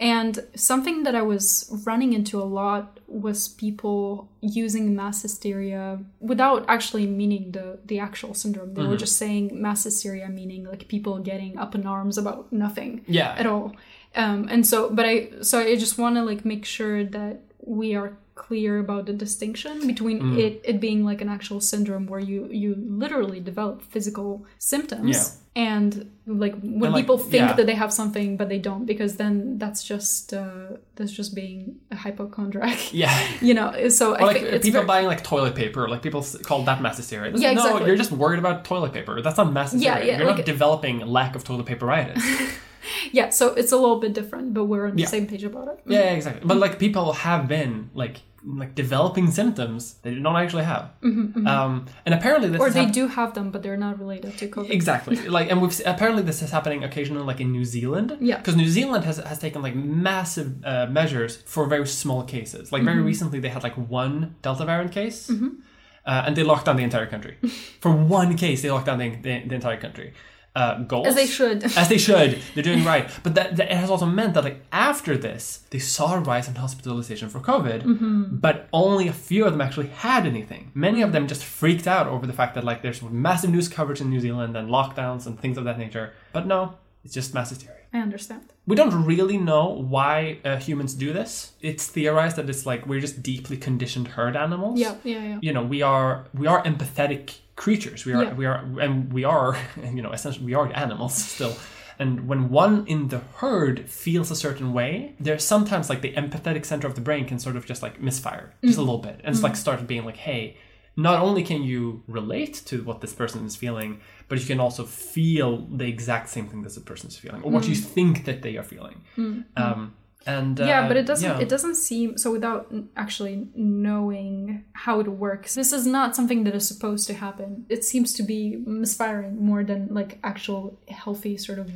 And something that I was running into a lot was people using mass hysteria without actually meaning the the actual syndrome. They were just saying mass hysteria, meaning like people getting up in arms about nothing yeah, at all. Um, and so, but I, so I just want to like make sure that we are clear about the distinction between Mm. it, it being like an actual syndrome where you you literally develop physical symptoms and like when And, like, people think yeah. that they have something but they don't because then that's just uh, that's just being a hypochondriac yeah. you know so like people very, buying like toilet paper, like people call that mass hysteria. Yeah, like, No, exactly. you're just worried about toilet paper. That's not mass Yeah, yeah, you're like- not developing lack of toilet paperitis. yeah so it's a little bit different but we're on the Yeah. same page about it yeah, yeah, exactly. But like people have been like like developing symptoms they don't actually have. Um, and apparently this Mm-hmm, or they hap- do have them but they're not related to covid Exactly. Like, and we've apparently this is happening occasionally, like in New Zealand. Yeah. Because New Zealand has has taken like massive uh, measures for very small cases. Like Mm-hmm. very recently, they had like one Delta variant case, uh, and they locked down the entire country. for one case, they locked down the, the, the entire country. Uh, goals as they should as they should. They're doing right. But that, that it has also meant that like after this, they saw a rise in hospitalization for COVID, but only a few of them actually had anything. Many of them just freaked out over the fact that like there's massive news coverage in New Zealand and lockdowns and things of that nature. But no, it's just mass hysteria. i understand We don't really know why uh, humans do this. It's theorized that it's like we're just deeply conditioned herd animals yeah yeah yeah you know we are we are empathetic creatures. We are Yeah. we are and we are you know essentially we are animals still. And when one in the herd feels a certain way there's sometimes like the empathetic center of the brain can sort of just like misfire just a mm. little bit. And it's mm. like start being like hey not only can you relate to what this person is feeling but you can also feel the exact same thing that the person is feeling or what you mm. think that they are feeling. Um and uh, yeah but it doesn't yeah. it doesn't seem so without actually knowing how it works this is not something that is supposed to happen it seems to be misfiring more than like actual healthy sort of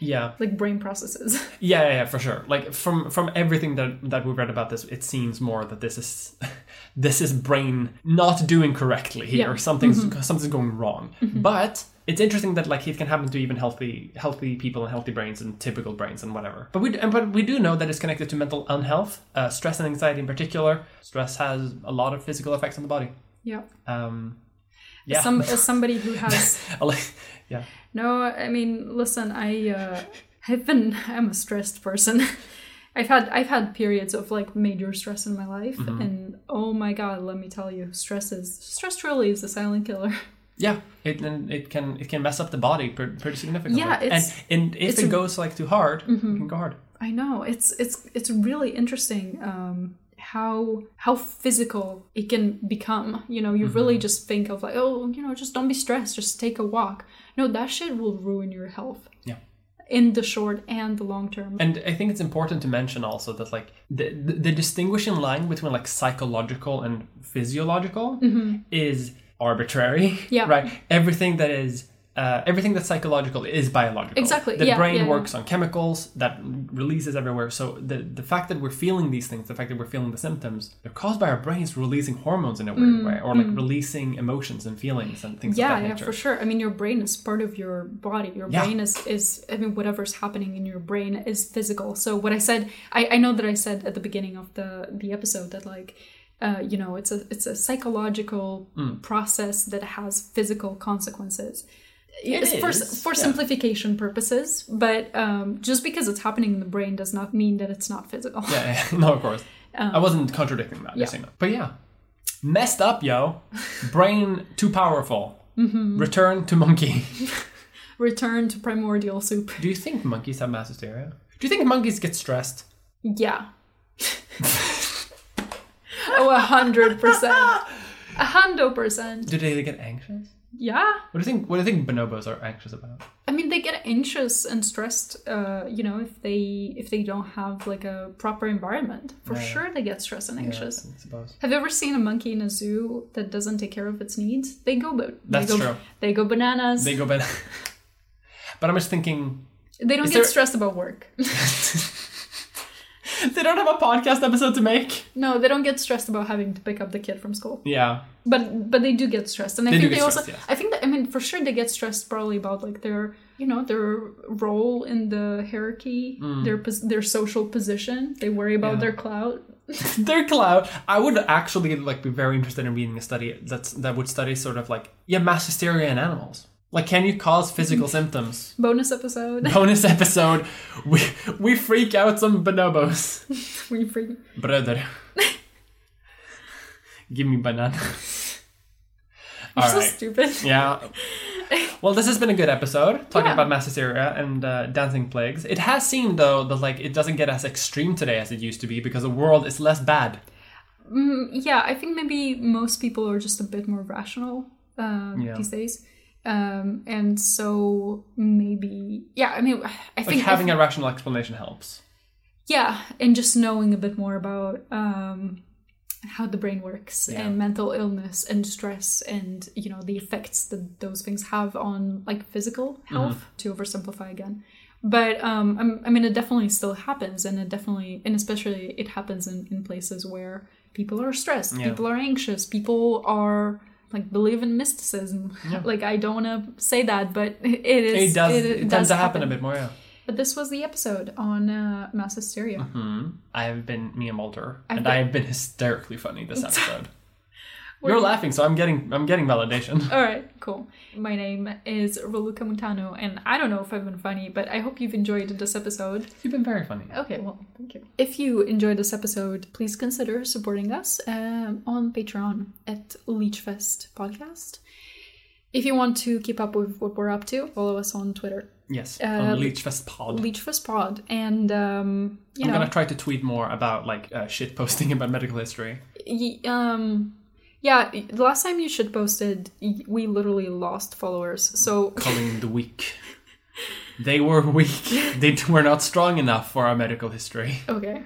yeah like brain processes Yeah, yeah, yeah, for sure. Like from from everything that that we've read about this, it seems more that this is this is brain not doing correctly here. Yeah. Mm-hmm. Something's something's going wrong. But it's interesting that like it can happen to even healthy healthy people and healthy brains and typical brains and whatever. But we and but we do know that it's connected to mental unhealth, uh, stress and anxiety in particular. Stress has a lot of physical effects on the body. yeah Um, yeah. Some, as somebody who has yeah. no i mean listen i uh i've been i'm a stressed person i've had i've had periods of like major stress in my life Mm-hmm. and oh my god let me tell you stress is stress truly is a silent killer Yeah, it and it can it can mess up the body pretty, significantly. Yeah, it's- and and if it goes like too hard, it mm-hmm. can go hard. I know it's it's it's really interesting um, how how physical it can become. You know, you really mm-hmm. just think of like, oh, you know, just don't be stressed, just take a walk. No, that shit will ruin your health. Yeah. In the short and the long term. And I think it's important to mention also that like the the, the distinguishing line between like psychological and physiological mm-hmm. is arbitrary. Yeah. Right. Everything that is uh, everything that's psychological is biological. Exactly, The yeah, brain yeah, yeah. works on chemicals that releases everywhere. So the the fact that we're feeling these things, the fact that we're feeling the symptoms, they're caused by our brains releasing hormones in a weird way, or like releasing emotions and feelings and things Mm, yeah, of that yeah, for sure. I mean, your brain is part of your body. Your Yeah. brain is is I mean, whatever's happening in your brain is physical. So what I said, I, I know that I said at the beginning of the the episode that like. Uh, you know, it's a it's a psychological Mm. process that has physical consequences. For is, for yeah. simplification purposes, but um, just because it's happening in the brain does not mean that it's not physical. Yeah, yeah. no, of course. I wasn't contradicting that. Um, yeah. that. But yeah, messed up, yo. Brain too powerful. Mm-hmm. Return to monkey. Return to primordial soup. Do you think monkeys have mass hysteria? Do you think monkeys get stressed? Yeah. Oh, a hundred percent. A hundred percent. Do they get anxious? Yeah. What do you think? What do you think bonobos are anxious about? I mean, they get anxious and stressed. Uh, you know, if they if they don't have like a proper environment, for Yeah. sure they get stressed and anxious. Yeah, I suppose. Have you ever seen a monkey in a zoo that doesn't take care of its needs? They go, but That's they go, true. They go bananas. They They, go bed. but I'm just thinking. They don't get there- stressed about work. they don't have a podcast episode to make. no, they don't get stressed about having to pick up the kid from school. Yeah. But but they do get stressed, and I They do think get they also. stressed, yes. I think that I mean for sure they get stressed probably about like their you know their role in the hierarchy, their pos- their social position. They worry about Mm. Yeah. their clout. Their cloud. I would actually like be very interested in reading a study that's that would study sort of like yeah mass hysteria in animals. Like, can you cause physical symptoms? Bonus episode. Bonus episode. We we freak out some bonobos. we freak. Brother. Give me banana. You're All so right. stupid. Yeah. Well, this has been a good episode talking Yeah. about mass hysteria and uh, dancing plagues. It has seemed though that like it doesn't get as extreme today as it used to be because the world is less bad. Mm, yeah, I think maybe most people are just a bit more rational uh, Yeah. these days. Um, and so maybe, yeah, I mean, I Like think having a rational explanation helps. yeah, and just knowing a bit more about um, how the brain works Yeah. and mental illness and stress and you know the effects that those things have on like physical health. Mm-hmm. To oversimplify again, but um, I'm- I mean, it definitely still happens, and it definitely, and especially it happens in, in places where people are stressed, Yeah. people are anxious, people are like believe in mysticism. Like I don't want to say that, but it is. It does. It, it tends does to happen, a bit more. Yeah. But this was the episode on uh, mass hysteria. Hmm. I have been Mia Mulder, I've and been- I have been hysterically funny this episode. You're laughing, so I'm getting I'm getting validation. All right, cool. My name is Raluca Montano, and I don't know if I've been funny, but I hope you've enjoyed this episode. You've been very funny. Okay, well, thank you. If you enjoyed this episode, please consider supporting us um, on Patreon at Leechfest Podcast. If you want to keep up with what we're up to, follow us on Twitter, Yes, Uh, on Leechfest Pod. Leechfest Pod, and um, you I'm know, gonna try to tweet more about like uh, shit posting about medical history. y- um, yeah. The last time you should posted, we literally lost followers. So Calling the weak. They were weak. They were not strong enough for our medical history. okay,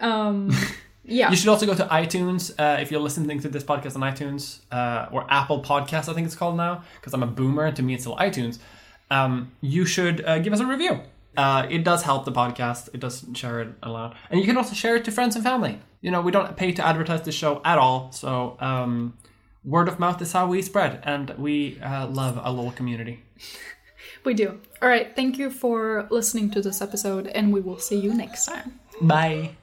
um, yeah. You should also go to iTunes uh, if you're listening to this podcast on iTunes uh, or Apple Podcasts, I think it's called now, because I'm a boomer and to me it's still iTunes. Um, you should uh, give us a review. Uh, it does help the podcast. It does share it a lot, and you can also share it to friends and family. You know, we don't pay to advertise the show at all, so um, word of mouth is how we spread, and we uh, love a little community. We do. All right. Thank you for listening to this episode, and we will see you next time. Bye.